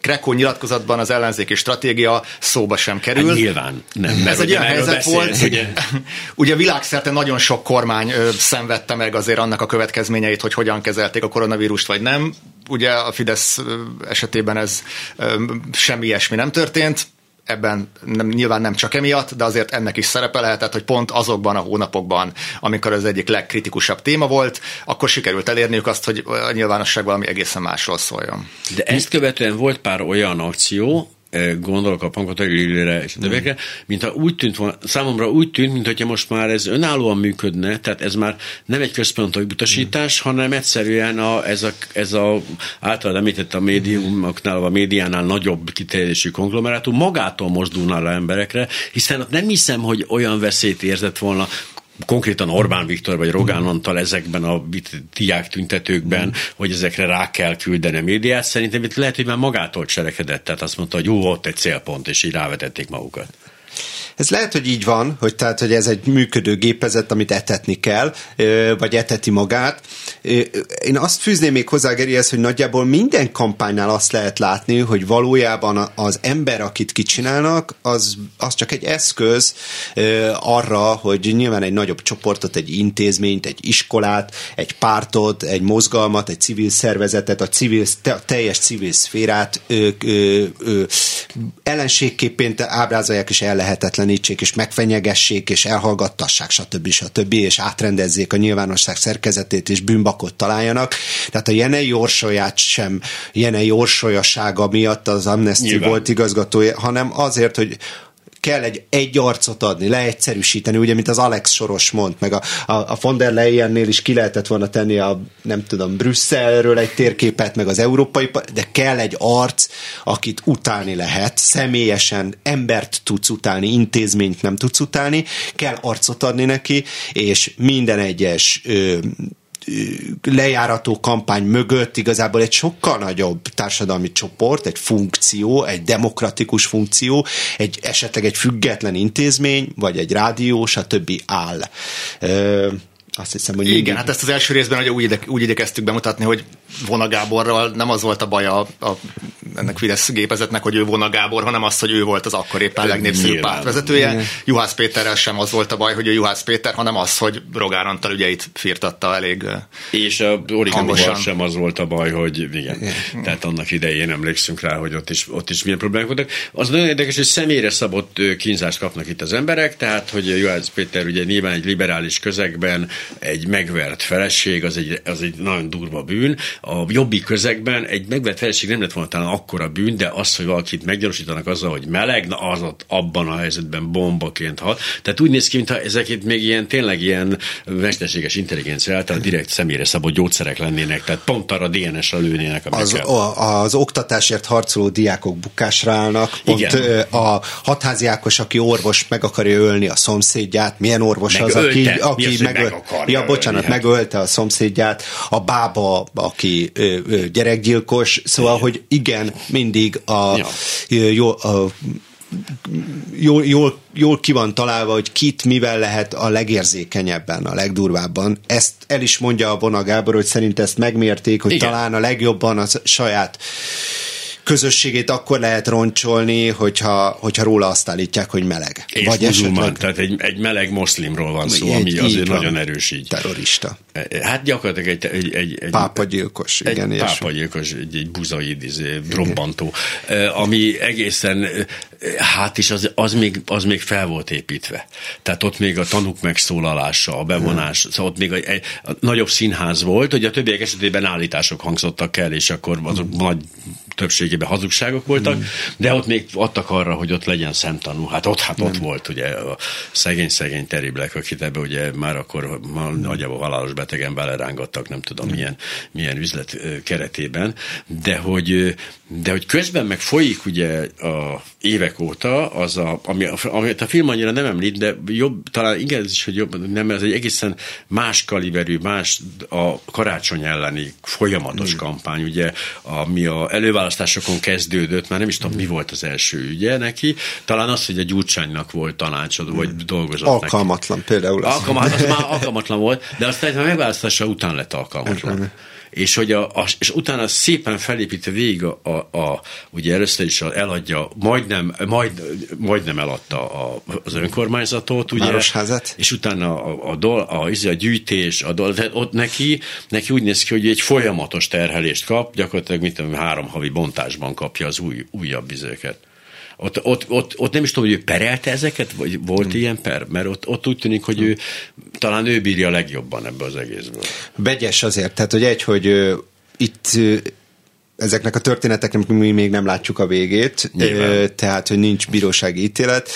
Krekó nyilatkozatban az ellenzéki stratégia szóba sem kerül. Hát nyilván nem. Ez egy olyan helyzet beszél, volt, ugye? ugye világszerte nagyon sok kormány szenvedte meg azért annak a következményeit, hogy hogyan kezelték a koronavírust, vagy nem. Ugye a Fidesz esetében ez semmi ilyesmi nem történt ebben nem, nyilván nem csak emiatt, de azért ennek is szerepe lehetett, hogy pont azokban a hónapokban, amikor az egyik legkritikusabb téma volt, akkor sikerült elérniük azt, hogy a nyilvánosság valami egészen másról szóljon. De ezt követően volt pár olyan akció, gondolok a Pankotagilire és a többekre, mint ha úgy tűnt volna, számomra úgy tűnt, mint hogyha most már ez önállóan működne, tehát ez már nem egy központi utasítás, mm. hanem egyszerűen a, ez, a, ez a általában említett a médiumoknál, a médiánál nagyobb kiterjedésű konglomerátum magától mozdulna le emberekre, hiszen nem hiszem, hogy olyan veszélyt érzett volna konkrétan Orbán Viktor vagy Rogán. Antal ezekben a diák tüntetőkben, mm. hogy ezekre rá kell küldeni a médiát, szerintem itt lehet, hogy már magától cselekedett, tehát azt mondta, hogy jó, ott egy célpont, és így rávetették magukat. Ez lehet, hogy így van, hogy tehát, hogy ez egy működő gépezet, amit etetni kell, vagy eteti magát. Én azt fűzném még hozzá Gerihez, hogy nagyjából minden kampánynál azt lehet látni, hogy valójában az ember, akit kicsinálnak, az, az csak egy eszköz arra, hogy nyilván egy nagyobb csoportot, egy intézményt, egy iskolát, egy pártot, egy mozgalmat, egy civil szervezetet, a civil, teljes civil szférát ö, ö, ábrázolják és el lehetetlen fertőtlenítsék, és megfenyegessék, és elhallgattassák, stb. stb. és átrendezzék a nyilvánosság szerkezetét, és bűnbakot találjanak. Tehát a Jenei orsolyát sem, Jenei orsolyasága miatt az Amnesty volt igazgatója, hanem azért, hogy kell egy, egy arcot adni, leegyszerűsíteni, ugye, mint az Alex Soros mond, meg a, a, a von der Leyennél is ki lehetett volna tenni a, nem tudom, Brüsszelről egy térképet, meg az európai, de kell egy arc, akit utálni lehet, személyesen embert tudsz utálni, intézményt nem tudsz utálni, kell arcot adni neki, és minden egyes ö, lejárató kampány mögött igazából egy sokkal nagyobb társadalmi csoport, egy funkció, egy demokratikus funkció, egy esetleg egy független intézmény, vagy egy rádió, stb. áll. Azt hiszem, hogy Igen, hát ezt az első részben hogy úgy, ide, úgy igyekeztük bemutatni, hogy Vona Gáborral nem az volt a baja a, a, ennek Fidesz gépezetnek, hogy ő Vona Gábor, hanem az, hogy ő volt az akkor éppen legnépszerűbb pártvezetője. Igen. Juhász Péterrel sem az volt a baj, hogy ő Juhász Péter, hanem az, hogy Rogár Antal ügyeit firtatta elég És a Origami sem az volt a baj, hogy igen. igen. Tehát annak idején emlékszünk rá, hogy ott is, ott is milyen problémák voltak. Az nagyon érdekes, hogy személyre szabott kínzást kapnak itt az emberek, tehát hogy Juhász Péter ugye nyilván egy liberális közegben egy megvert feleség, az egy, az egy nagyon durva bűn. A jobbi közegben egy megvert feleség nem lett volna talán akkora bűn, de az, hogy valakit meggyanúsítanak azzal, hogy meleg, na az ott abban a helyzetben bombaként hat. Tehát úgy néz ki, mintha ezek itt még ilyen tényleg ilyen mesterséges intelligencia által direkt személyre szabott gyógyszerek lennének, tehát pont arra DNS-re lőnének. Az, a, az oktatásért harcoló diákok bukásra állnak, pont Igen. a hatházi Ákos, aki orvos meg akarja ölni a szomszédját, milyen orvos meg az, ölte. aki, aki meg, meg akarja Ja, bocsánat, ölni, megölte a szomszédját, a bába, aki ö, ö, gyerekgyilkos, szóval, hogy igen, mindig a, Ja. jó, a jól, jól, jól ki van találva, hogy kit mivel lehet a legérzékenyebben, a legdurvábban. Ezt el is mondja a Bona Gábor, hogy szerint ezt megmérték, hogy. Igen. talán a legjobban a saját közösségét akkor lehet roncsolni, hogyha, hogyha róla azt állítják, hogy meleg. És Vagy muzulmán, tehát egy, egy meleg moszlimról van szó, Egy- ami így azért van. nagyon erős így. Terrorista. Hát gyakorlatilag egy, egy, egy, egy Pápagyilkos, igen. egy pápagyilkos, egy, egy buzaid, izé, robbantó, Eh, ami egészen, hát is az, az, még, az még fel volt építve. Tehát ott még a tanúk megszólalása, a bevonás, szóval ott még egy, a nagyobb színház volt, hogy a többiek esetében állítások hangzottak el, és akkor azok nagy többségében hazugságok voltak, de ott még adtak arra, hogy ott legyen szemtanú. Hát ott, hát ott volt ugye a szegény-szegény teriblek, akit ebbe ugye már akkor már nagyjából halálos betegen belerángattak, nem tudom milyen, milyen üzlet keretében, de hogy, de hogy közben meg folyik ugye a évek óta, az a, ami, amit a film annyira nem említ, de jobb, talán igen, ez is, hogy jobb, nem, ez egy egészen más kaliberű, más a karácsony elleni folyamatos kampány, ugye, ami a előválasztásokon kezdődött, már nem is tudom, mi volt az első ügye neki, talán az, hogy a Gyurcsánynak volt tanácsadó, vagy dolgozott neki. Alkalmatlan például. Az. Alkalmatlan, az már alkalmatlan volt, de aztán a megválasztása után lett alkalmatlan. És, hogy a, a, és utána szépen felépítve végig a, a, a ugye először is eladja, majdnem, majd, majdnem eladta a, az önkormányzatot, ugye? Városházat. És utána a, a, dol, a, a, a gyűjtés, a dol, tehát ott neki, neki úgy néz ki, hogy egy folyamatos terhelést kap, gyakorlatilag mit tudom, három havi bontásban kapja az új, újabb vizőket. Ott, ott, ott, ott nem is tudom, hogy ő perelte ezeket, vagy volt hmm. ilyen per? Mert ott, ott úgy tűnik, hogy ő talán ő bírja legjobban ebbe az egészből. Vegyes azért, tehát hogy egy, hogy itt ezeknek a történeteknek mi még nem látjuk a végét, Nyilván. tehát, hogy nincs bírósági ítélet.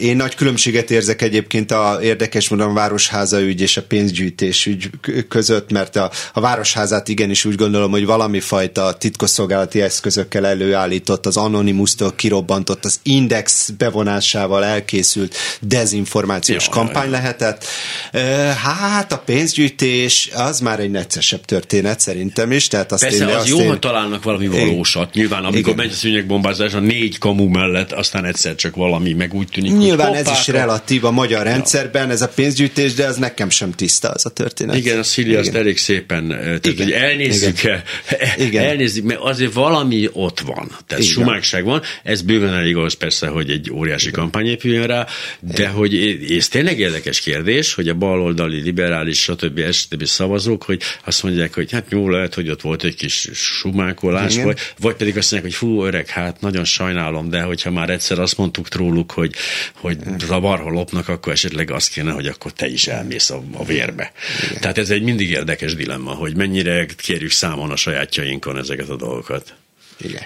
Én nagy különbséget érzek egyébként a érdekes módon a Városháza ügy és a pénzgyűjtés ügy között, mert a, a Városházát igenis úgy gondolom, hogy valami fajta titkosszolgálati eszközökkel előállított, az Anonymous-tól kirobbantott, az Index bevonásával elkészült dezinformációs Ja, kampány lehetett. Ö, Hát a pénzgyűjtés az már egy neccesebb történet szerintem is, tehát azt Persze, én, az azt jó, én, ha találnak valami valósat. Nyilván, amikor Igen. megy a szűnyegbombázás a négy kamu mellett, aztán egyszer csak valami, meg úgy tűnik, Nyilván hogy ez is relatív a magyar rendszerben, ez a pénzgyűjtés, de ez nekem sem tiszta az a történet. Igen, a Szili azt Igen. elég szépen, eh, tehát Igen. hogy elnézzük Igen. el, Igen. elnézzük, mert azért valami ott van, tehát Igen. sumákság van, ez bőven elég ahhoz persze, hogy egy óriási kampány épüljön rá, de hogy és tényleg érdekes kérdés, hogy a baloldali, liberális, stb. stb. szavazók, hogy azt mondják, hogy hát jó, lehet, hogy ott volt egy kis sumákolás, Igen. vagy, vagy pedig azt mondják, hogy fú, öreg, hát nagyon sajnálom, de hogyha már egyszer azt mondtuk róluk, hogy, hogy zavarha lopnak, akkor esetleg azt kéne, hogy akkor te is elmész a, a vérbe. Igen. Tehát ez egy mindig érdekes dilemma, hogy mennyire kérjük számon a sajátjainkon ezeket a dolgokat. Igen.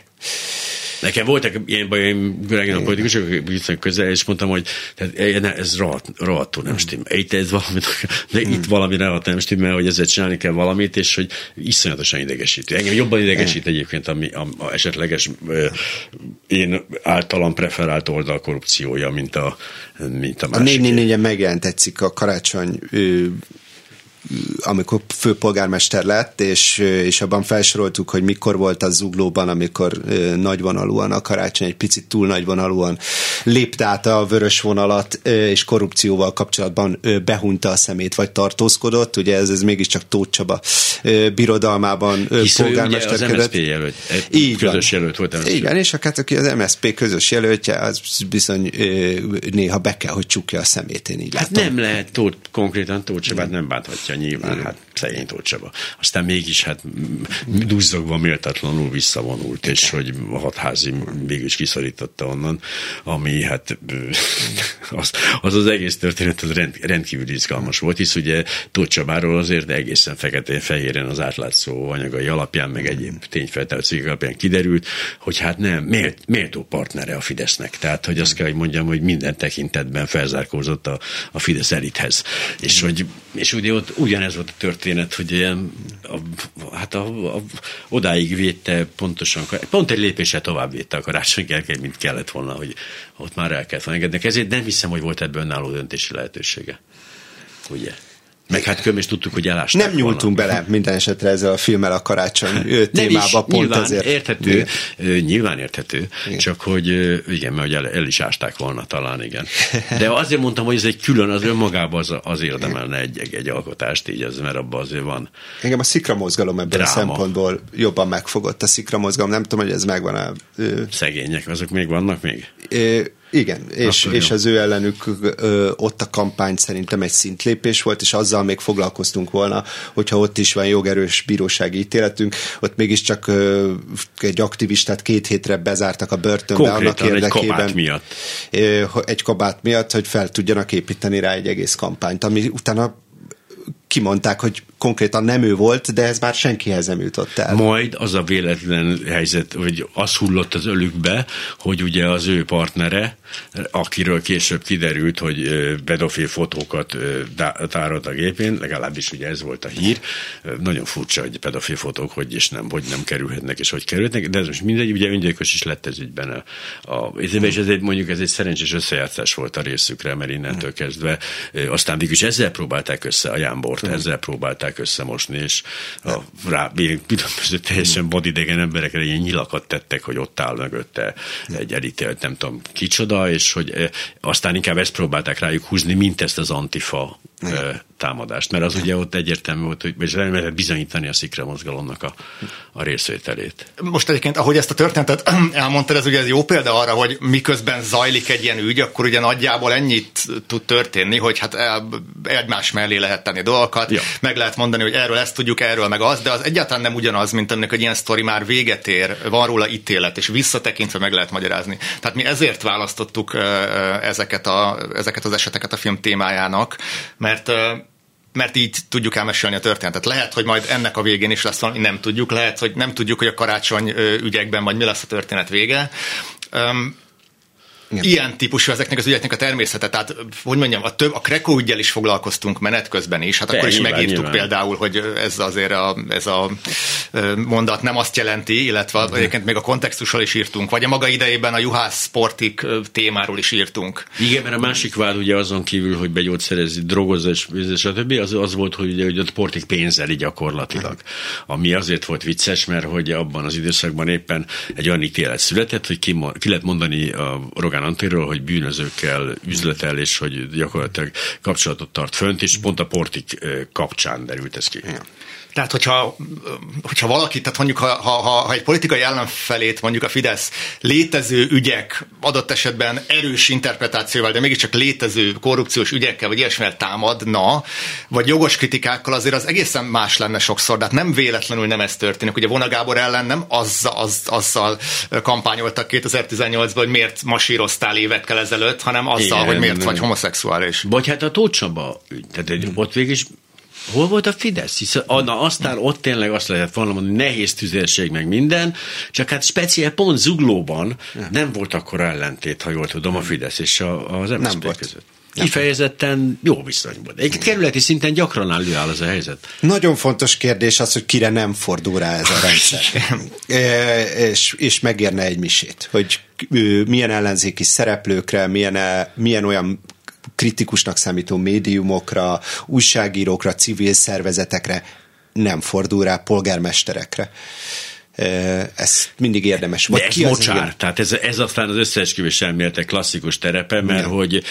Nekem voltak ilyen bajaim régen a politikusok, viszonylag közel, és mondtam, hogy tehát, ne, ez rohadt, rohadtul nem stimmel. Itt ez valami, de itt valami rohadtul nem stimmel, hogy ezzel csinálni kell valamit, és hogy iszonyatosan idegesítő. Engem jobban idegesít egyébként a, a, a esetleges ö, én általam preferált oldal korrupciója, mint a, mint a A másik. 444-en megjelent egy cikk a karácsony amikor főpolgármester lett, és, és abban felsoroltuk, hogy mikor volt az zuglóban, amikor nagyvonalúan a karácsony egy picit túl nagyvonalúan lépte át a vörös vonalat, és korrupcióval kapcsolatban behunta a szemét, vagy tartózkodott. Ugye ez, ez mégiscsak Tóth Csaba birodalmában ö, Hisz ő ugye az polgármesterkedett. MSZP jelölt, Így közös jelölt volt. először. Igen, és hát aki az MSZP közös jelöltje, az bizony néha be kell, hogy csukja a szemét, én így Hát látom. nem lehet Tóth, konkrétan Tóth Csabát nem bánthatja nyilván, hát szegény Tóth Csaba. Aztán mégis hát duzzogva méltatlanul visszavonult, és hogy a hatházi mégis kiszorította onnan, ami hát az az, az egész történet az rend, rendkívül izgalmas volt, hisz ugye Tóth Csabáról azért egészen feketén-fehéren az átlátszó anyagai alapján, meg egyéb tényfeltáró cikkek alapján kiderült, hogy hát nem, mélt, méltó partnere a Fidesznek. Tehát, hogy azt kell, hogy mondjam, hogy minden tekintetben felzárkózott a, a Fidesz elithez. És, hogy, és ugye ott ugyanez volt a történet, hogy ilyen, a, hát a, a, odáig védte pontosan, pont egy lépéssel tovább védte a karácsony Gergely, mint kellett volna, hogy ott már el kellett volna engedni. Ezért nem hiszem, hogy volt ebből önálló döntési lehetősége. Ugye? Meg hát köm is tudtuk, hogy elásták Nem nyúltunk volna. bele minden esetre ezzel a filmmel a karácsony témába, is, pont nyilván ezért. érthető, igen. nyilván érthető, igen. csak hogy igen, mert el, el is ásták volna talán, igen. De azért mondtam, hogy ez egy külön, az önmagában az, az érdemelne egy, egy, egy alkotást, így az, mert abban azért van. Engem a szikra mozgalom ebből dráma. a szempontból jobban megfogott a szikra mozgalom, nem tudom, hogy ez megvan a... Szegények, azok még vannak még? Igen, és, és az ő ellenük ö, ott a kampány szerintem egy szintlépés volt, és azzal még foglalkoztunk volna, hogyha ott is van jogerős bírósági ítéletünk, ott mégiscsak ö, egy aktivistát két hétre bezártak a börtönbe Konkrétan annak érdekében. egy kabát miatt. Ö, egy kabát miatt, hogy fel tudjanak építeni rá egy egész kampányt, ami utána kimondták, hogy konkrétan nem ő volt, de ez már senkihez nem jutott el. Majd az a véletlen helyzet, hogy az hullott az ölükbe, hogy ugye az ő partnere, akiről később kiderült, hogy pedofil fotókat tárolt a gépén, legalábbis ugye ez volt a hír. Nagyon furcsa, hogy pedofil fotók hogy és nem, hogy nem kerülhetnek, és hogy kerülhetnek, de ez most mindegy, ugye öngyilkos is lett ez ügyben a, a és ez egy, mondjuk ez egy szerencsés összejátszás volt a részükre, mert innentől kezdve aztán végül is ezzel próbálták össze a jámbort, ezzel próbálták összemosni, és a, rá különböző teljesen vadidegen emberekre ilyen nyilakat tettek, hogy ott áll mögötte egy elítélt, nem tudom kicsoda, és hogy aztán inkább ezt próbálták rájuk húzni, mint ezt az antifa Igen. támadást, mert az ugye ott egyértelmű volt, hogy és lehet bizonyítani a szikra mozgalomnak a, a részvételét. Most egyébként, ahogy ezt a történetet elmondtad, ez ugye ez jó példa arra, hogy miközben zajlik egy ilyen ügy, akkor ugye nagyjából ennyit tud történni, hogy hát egymás mellé lehet tenni dolgokat, ja. meg lehet mondani, hogy erről ezt tudjuk, erről meg az, de az egyáltalán nem ugyanaz, mint ennek egy ilyen sztori már véget ér, van róla ítélet, és visszatekintve meg lehet magyarázni. Tehát mi ezért választottuk ezeket, a, ezeket az eseteket a film témájának, mert mert így tudjuk elmesélni a történetet. Lehet, hogy majd ennek a végén is lesz valami, nem tudjuk. Lehet, hogy nem tudjuk, hogy a karácsony ügyekben vagy mi lesz a történet vége. Igen. ilyen típusú ezeknek az ügyeknek a természete. Tehát, hogy mondjam, a, több, a Kreko ügyel is foglalkoztunk menet közben is, hát De akkor is nyilván, megírtuk nyilván. például, hogy ez azért a, ez a mondat nem azt jelenti, illetve uh-huh. egyébként még a kontextussal is írtunk, vagy a maga idejében a juhász sportik témáról is írtunk. Igen, mert a másik vád ugye azon kívül, hogy begyógyszerezi, drogozás, stb. Az, az volt, hogy, ugye, hogy a sportik pénzeli gyakorlatilag. Ami azért volt vicces, mert hogy abban az időszakban éppen egy olyan ítélet született, hogy ki, ki lehet mondani a Rogán Rogán Antiról, hogy bűnözőkkel üzletel, és hogy gyakorlatilag kapcsolatot tart fönt, és pont a portik kapcsán derült ez ki. Ja. Tehát, hogyha, hogyha valaki, tehát mondjuk, ha, ha, ha egy politikai ellenfelét, mondjuk a Fidesz létező ügyek adott esetben erős interpretációval, de mégiscsak létező korrupciós ügyekkel, vagy ilyesmivel támadna, vagy jogos kritikákkal, azért az egészen más lenne sokszor. De hát nem véletlenül nem ez történik. Ugye Vona Gábor ellen nem az, az, azzal kampányoltak 2018-ban, hogy miért masíroztál évekkel ezelőtt, hanem azzal, Igen, hogy miért nem, vagy homoszexuális. Vagy hát a Tóth Csaba ügy. Tehát egy, ott végig is Hol volt a Fidesz? Hisz, na, aztán ott tényleg azt lehet volna mondani, nehéz tüzérség meg minden, csak hát speciál pont Zuglóban ja. nem volt akkor ellentét, ha jól tudom, a Fidesz és a, az MSZP között. Kifejezetten jó viszonyban. Egy kerületi szinten gyakran előáll az a helyzet. Nagyon fontos kérdés az, hogy kire nem fordul rá ez a rendszer. e, és, és megérne egy misét, hogy milyen ellenzéki szereplőkre, milyen, milyen olyan kritikusnak számító médiumokra, újságírókra, civil szervezetekre nem fordul rá, polgármesterekre ez mindig érdemes. Vagy De ki ez mocsár, az, tehát ez, ez aztán az összeesküvés elméletek klasszikus terepe, mert Igen. hogy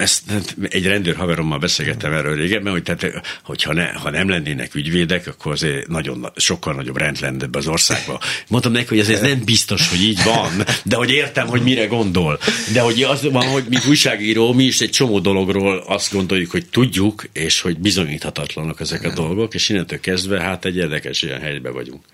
ezt egy rendőr haverommal beszélgettem erről régebben, hogy tehát, hogyha ne, ha nem lennének ügyvédek, akkor azért nagyon, sokkal nagyobb rend lenne ebbe az országba. Mondtam neki, hogy ez, nem biztos, hogy így van, de hogy értem, hogy mire gondol. De hogy az van, hogy mint újságíró, mi is egy csomó dologról azt gondoljuk, hogy tudjuk, és hogy bizonyíthatatlanok ezek a dolgok, és innentől kezdve hát egy érdekes ilyen helyben vagyunk.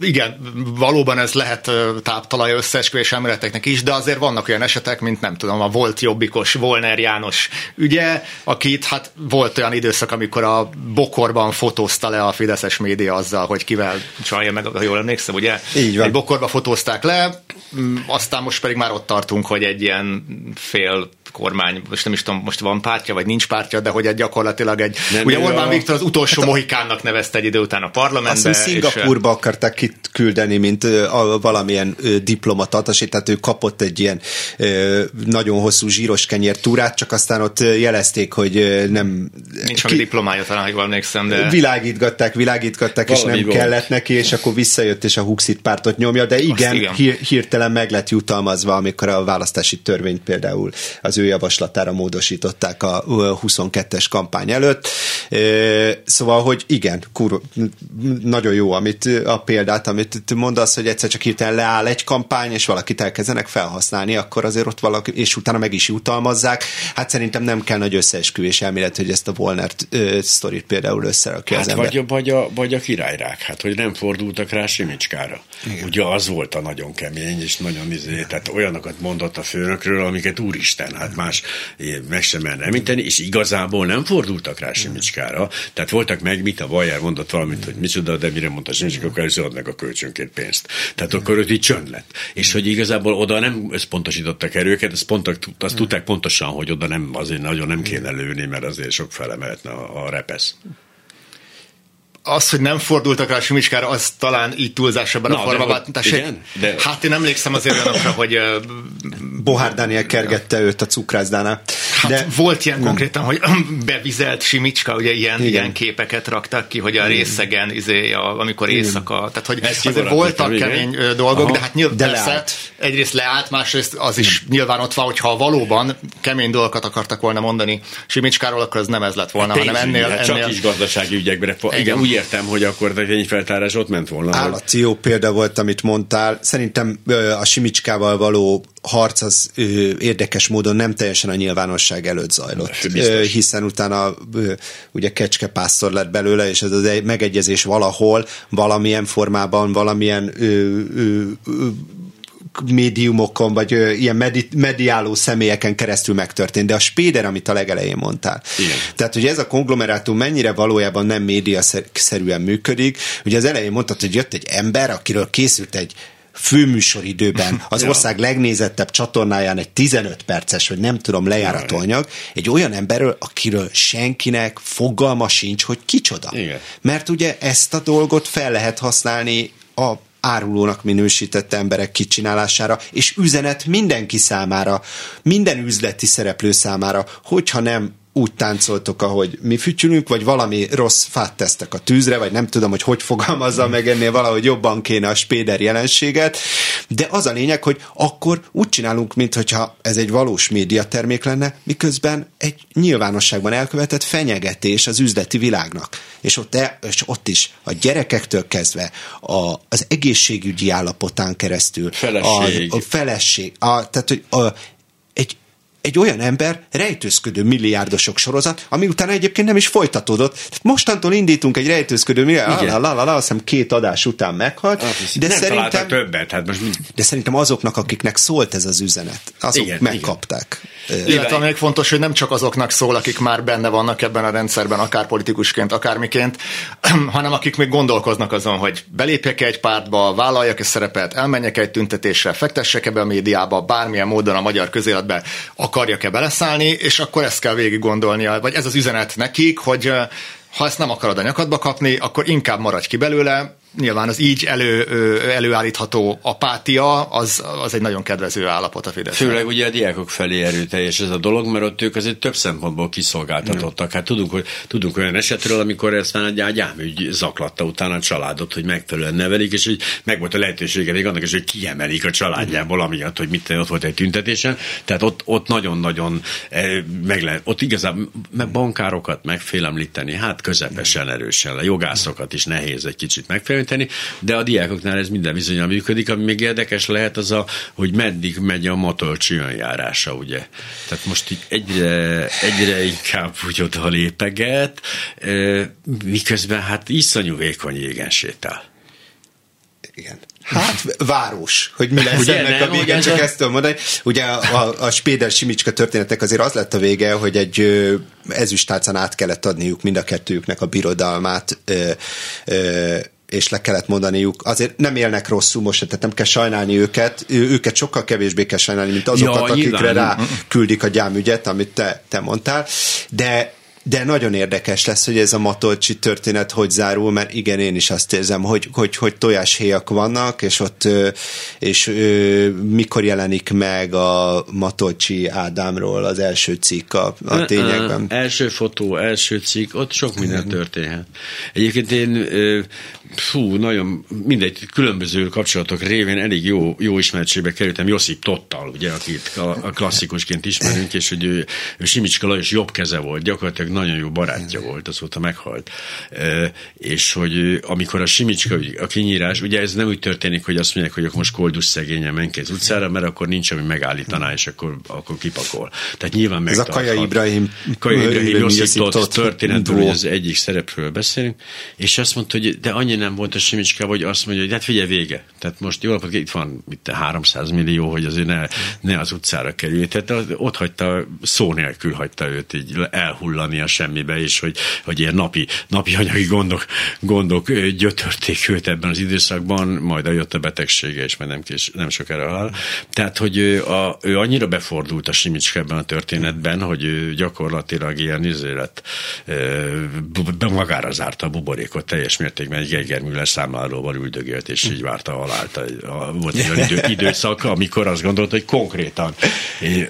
Igen, valóban ez lehet táptalaj összeesküvés elméleteknek is, de azért vannak olyan esetek, mint nem tudom, a volt jobbikos Volner János ügye, akit hát volt olyan időszak, amikor a bokorban fotózta le a Fideszes média azzal, hogy kivel csalja meg, ha jól emlékszem, ugye? Így van. Egy bokorba fotózták le, aztán most pedig már ott tartunk, hogy egy ilyen fél kormány, most nem is tudom, most van pártja, vagy nincs pártja, de hogy egy gyakorlatilag egy, Nem, ugye Orbán a- Viktor az utolsó hát mohikánnak nevezte egy idő után a Azt parlamentbe. hiszem Szingapurba akarták küldeni, mint a, valamilyen ö, diplomata tehát ő kapott egy ilyen ö, nagyon hosszú zsíros kenyér túrát, csak aztán ott jelezték, hogy ö, nem... és nincs valami diplomája talán, hogy jól emlékszem, de... Világítgatták, világítgatták, és nem volt. kellett neki, és akkor visszajött, és a Huxit pártot nyomja, de igen, igen. Hír, hirtelen meg lett jutalmazva, amikor a választási törvényt például az ő javaslatára módosították a ö, 22-es kampány előtt. Szóval, hogy igen, kur, nagyon jó amit a példát, amit mondasz, hogy egyszer csak hirtelen leáll egy kampány, és valakit elkezdenek felhasználni, akkor azért ott valaki, és utána meg is jutalmazzák. Hát szerintem nem kell nagy összeesküvés elmélet, hogy ezt a Volner sztorit például összerakja az Hát ember. vagy, a, vagy, a, vagy a királyrák, hát hogy nem fordultak rá Simicskára. Igen. Ugye az volt a nagyon kemény, és nagyon izé, tehát olyanokat mondott a főnökről, amiket úristen, hát más eh, meg sem merne említeni, és igazából nem fordultak rá Simicskára. Tehát voltak meg, mit a Bajer mondott valamit, hogy micsoda, de mire mondta Simicska, akkor először ad meg a kölcsönkét pénzt. Tehát akkor ott így csönd lett. És hogy igazából oda nem összpontosítottak erőket, azt, pont, azt tudták pontosan, hogy oda nem, azért nagyon nem kéne lőni, mert azért sok fele mehetne a, a repesz. Az, hogy nem fordultak rá Simicskára, az talán így túlzás ebben Na, a de formában. hogy- Tessék, igen, de- Hát én emlékszem azért olyanokra, hogy ö, Bohár Dániel kergette őt a cukrászdánál. Hát De De volt ilyen konkrétan, hogy bevizelt Simicska, ugye ilyen, Igen. ilyen képeket raktak ki, hogy a részegen, izé, a, amikor éjszaka, tehát hogy Ezt azért voltak igen. kemény dolgok, Aha. de hát nyilván De persze, leállt. egyrészt leállt, másrészt az is nyilván ott van, hogyha valóban kemény dolgokat akartak volna mondani Simicskáról, akkor az nem ez lett volna, hanem Pénzügyi, ennél, hát ennél Csak is gazdasági ügyekben. Igen. Úgy értem, hogy akkor egy feltárás ott ment volna. Állati jó példa volt, amit mondtál. Szerintem a Simicskával való harc az ö, érdekes módon nem teljesen a nyilvánosság előtt zajlott. Ö, hiszen utána ö, ugye kecskepásztor lett belőle, és ez az egy megegyezés valahol, valamilyen formában, valamilyen ö, ö, ö, médiumokon, vagy ö, ilyen medi- mediáló személyeken keresztül megtörtént. De a Spéder, amit a legelején mondtál. Igen. Tehát, hogy ez a konglomerátum mennyire valójában nem médiaszerűen működik. Ugye az elején mondtad, hogy jött egy ember, akiről készült egy főműsoridőben az Ja. ország legnézettebb csatornáján egy 15 perces, vagy nem tudom, lejárató anyag, egy olyan emberről, akiről senkinek fogalma sincs, hogy kicsoda. Igen. Mert ugye ezt a dolgot fel lehet használni a árulónak minősített emberek kicsinálására, és üzenet mindenki számára, minden üzleti szereplő számára, hogyha nem úgy táncoltok, ahogy mi fütyülünk, vagy valami rossz fát tesztek a tűzre, vagy nem tudom, hogy hogy fogalmazza meg ennél valahogy jobban kéne a spéder jelenséget, de az a lényeg, hogy akkor úgy csinálunk, mintha ez egy valós médiatermék lenne, miközben egy nyilvánosságban elkövetett fenyegetés az üzleti világnak. És ott, el, és ott is a gyerekektől kezdve a, az egészségügyi állapotán keresztül Feleség. A, a feleség, a, tehát hogy a, egy olyan ember rejtőzködő milliárdosok sorozat, ami utána egyébként nem is folytatódott. Tehát mostantól indítunk egy rejtőzködő milliárd, Igen. la, la, la, la, azt hiszem két adás után meghalt, de nem találtak szerintem, többet, hát most mind- de szerintem azoknak, akiknek szólt ez az üzenet, azok Igen, megkapták. Igen. Illetve még fontos, hogy nem csak azoknak szól, akik már benne vannak ebben a rendszerben, akár politikusként, akármiként, hanem akik még gondolkoznak azon, hogy belépjek egy pártba, vállaljak egy szerepet, elmenjek egy tüntetésre, fektessek be a médiába, bármilyen módon a magyar közéletbe akarjak-e beleszállni, és akkor ezt kell végig gondolnia, vagy ez az üzenet nekik, hogy ö, ha ezt nem akarod a nyakadba kapni, akkor inkább maradj ki belőle, nyilván az így elő, előállítható apátia, az, az egy nagyon kedvező állapot a Fidesz. Főleg ugye a diákok felé erőteljes ez a dolog, mert ott ők azért több szempontból kiszolgáltatottak. Hát tudunk, hogy, tudunk olyan esetről, amikor aztán egy egy gyámügy zaklatta utána a családot, hogy megfelelően nevelik, és hogy meg volt a lehetősége még annak is, hogy kiemelik a családjából, amiatt, hogy mit ott volt egy tüntetésen. Tehát ott, ott nagyon-nagyon eh, meg lehet, ott igazából meg bankárokat megfélemlíteni, hát közepesen erősen, a jogászokat is nehéz egy kicsit megfélemlíteni, de a diákoknál ez minden bizonyal működik, ami még érdekes lehet az a, hogy meddig megy a matolcsi önjárása, ugye. Tehát most így egyre, egyre inkább úgy oda lépeget, miközben hát iszonyú vékony jégen sétál. Igen. Hát város, hogy mi lesz Ugye, ennek nem? a vége, Ugye, csak a- ezt tudom mondani. Ugye a, a, a Spéder Simicska történetnek azért az lett a vége, hogy egy ö, ezüstálcán át kellett adniuk mind a kettőjüknek a birodalmát, ö, ö, és le kellett mondaniuk, azért nem élnek rosszul most, tehát nem kell sajnálni őket, őket sokkal kevésbé kell sajnálni, mint azokat, ja, akikre rá küldik a gyámügyet, amit te, te mondtál, de de nagyon érdekes lesz, hogy ez a Matolcsi történet hogy zárul, mert igen, én is azt érzem, hogy, hogy, hogy tojáshéjak vannak, és ott és mikor jelenik meg a Matolcsi Ádámról az első cikk a, a tényekben. Első fotó, első cikk, ott sok minden történhet. Egyébként én fú, nagyon mindegy, különböző kapcsolatok révén elég jó, jó ismertségbe kerültem Josip Tottal, ugye, akit a klasszikusként ismerünk, és hogy ő, ő Simicska Lajos jobb keze volt, gyakorlatilag nagyon jó barátja volt, azóta meghalt. E, és hogy amikor a Simicska, a kinyírás, ugye ez nem úgy történik, hogy azt mondják, hogy akkor most koldus szegényen menj az utcára, mert akkor nincs, ami megállítaná, és akkor, akkor kipakol. Tehát nyilván Ez a Kaja Ibrahim, Kaja Ibrahim Josip Tott történetből, hogy az egyik szerepről beszélünk, és azt mondta, hogy de annyi nem volt a Simicska, hogy azt mondja, hogy hát figyelj vége. Tehát most jó napot, itt van itt 300 millió, hogy azért ne, ne az utcára kerülj. Tehát ott hagyta, szó nélkül hagyta őt így elhullani a semmibe, és hogy, hogy ilyen napi, napi anyagi gondok, gondok gyötörték őt ebben az időszakban, majd jött a betegsége, és már nem, kés, nem sokára hal. Tehát, hogy ő, a, ő annyira befordult a Simicska ebben a történetben, hogy ő gyakorlatilag ilyen izélet magára zárta a buborékot teljes mértékben egy Geiger Müller számláróval üldögélt, és így várta halált. Volt egy olyan idő, időszak, amikor azt gondolta, hogy konkrétan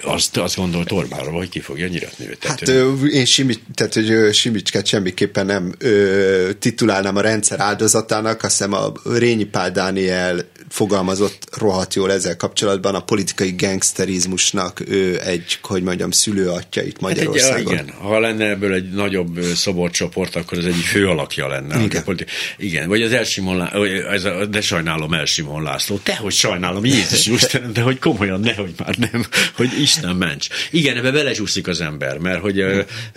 azt, azt gondolt Orbánról, hogy ki fogja nyiratni őt. Hát ő, én Simic, tehát, hogy Simicskát semmiképpen nem ö, titulálnám a rendszer áldozatának, azt hiszem a Rényi Pál Dániel fogalmazott rohadt jól ezzel kapcsolatban a politikai gangsterizmusnak ő egy, hogy mondjam, szülőatja itt Magyarországon. Hát egy, igen, ha lenne ebből egy nagyobb szoborcsoport, akkor ez egy fő alakja lenne. Igen. Politi- igen, vagy az Elsimon, Lá- ez a, de sajnálom Elsimon László. Te, hogy sajnálom, Jézus Isten, de hogy komolyan, nehogy már nem, hogy Isten ments. Igen, ebbe belezsúszik az ember, mert hogy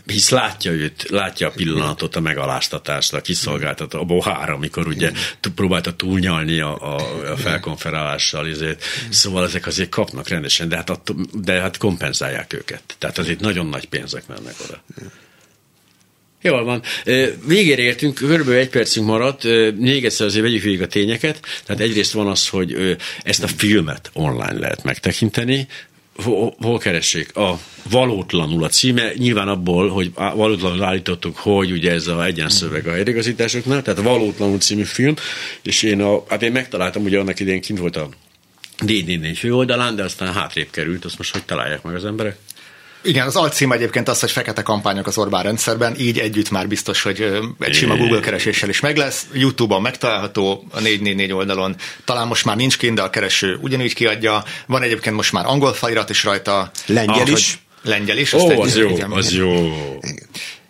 hisz látja őt, látja a pillanatot, a megaláztatást, a kiszolgáltató, a bohár, amikor ugye próbálta túlnyalni a, a, a felkonferálással, ezért. szóval ezek azért kapnak rendesen, de hát, att, de hát kompenzálják őket. Tehát azért nagyon nagy pénzek mennek oda. Jól van. Végére értünk, körülbelül egy percünk maradt. Még egyszer azért vegyük végig a tényeket. Tehát egyrészt van az, hogy ezt a filmet online lehet megtekinteni, hol, keressék? A valótlanul a címe, nyilván abból, hogy valótlanul állítottuk, hogy ugye ez a egyenszöveg a helyreigazításoknál, tehát valótlanul című film, és én, a, hát én megtaláltam, ugye annak idén kint volt a D4 főoldalán, de aztán hátrébb került, azt most hogy találják meg az emberek? Igen, az alcím egyébként az, hogy fekete kampányok az Orbán rendszerben, így együtt már biztos, hogy egy sima Google kereséssel is meg lesz. YouTube-on megtalálható, a 444 oldalon. Talán most már nincs kint, de a kereső ugyanúgy kiadja. Van egyébként most már angol felirat is rajta. Lengyel is. Lengyel is. Ó, az jó, az jó.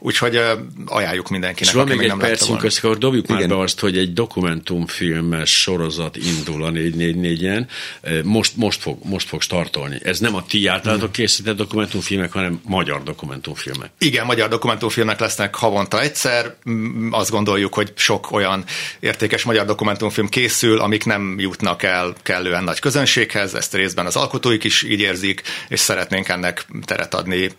Úgyhogy ajánljuk mindenkinek. És van még egy percünk, össze, akkor dobjuk Igen. már be azt, hogy egy dokumentumfilmes sorozat indul a 444-en, most, most, fog, most fog startolni. Ez nem a ti általatok mm. készített dokumentumfilmek, hanem magyar dokumentumfilmek. Igen, magyar dokumentumfilmek lesznek havonta egyszer. Azt gondoljuk, hogy sok olyan értékes magyar dokumentumfilm készül, amik nem jutnak el kellően nagy közönséghez, ezt részben az alkotóik is így érzik, és szeretnénk ennek teret adni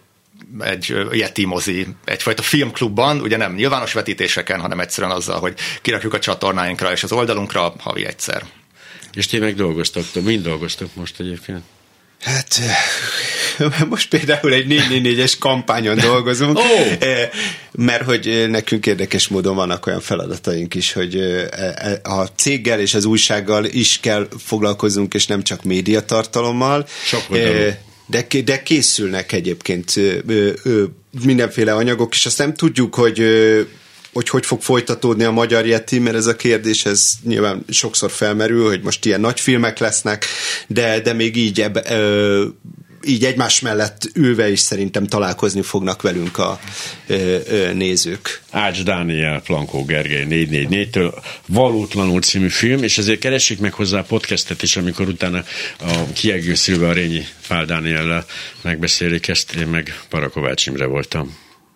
egy Yeti mozi, egyfajta filmklubban, ugye nem nyilvános vetítéseken, hanem egyszerűen azzal, hogy kirakjuk a csatornáinkra és az oldalunkra havi egyszer. És ti meg dolgoztok, mind dolgoztok most egyébként? Hát most például egy 444-es kampányon dolgozunk, oh. mert hogy nekünk érdekes módon vannak olyan feladataink is, hogy e, a céggel és az újsággal is kell foglalkozunk, és nem csak médiatartalommal. Sok de, de készülnek egyébként ö, ö, mindenféle anyagok, és azt nem tudjuk, hogy ö, hogy hogy fog folytatódni a magyar Yeti, mert ez a kérdés ez nyilván sokszor felmerül, hogy most ilyen nagy filmek lesznek, de, de még így ebbe, ö, így egymás mellett ülve is szerintem találkozni fognak velünk a ö, ö, nézők. Ács Dániel, Plankó Gergely 444-től Valótlanul című film, és ezért keressék meg hozzá a podcastet is, amikor utána a kiegészülve a Rényi Pál Dániellel megbeszélik ezt, én meg Parakovács Imre voltam.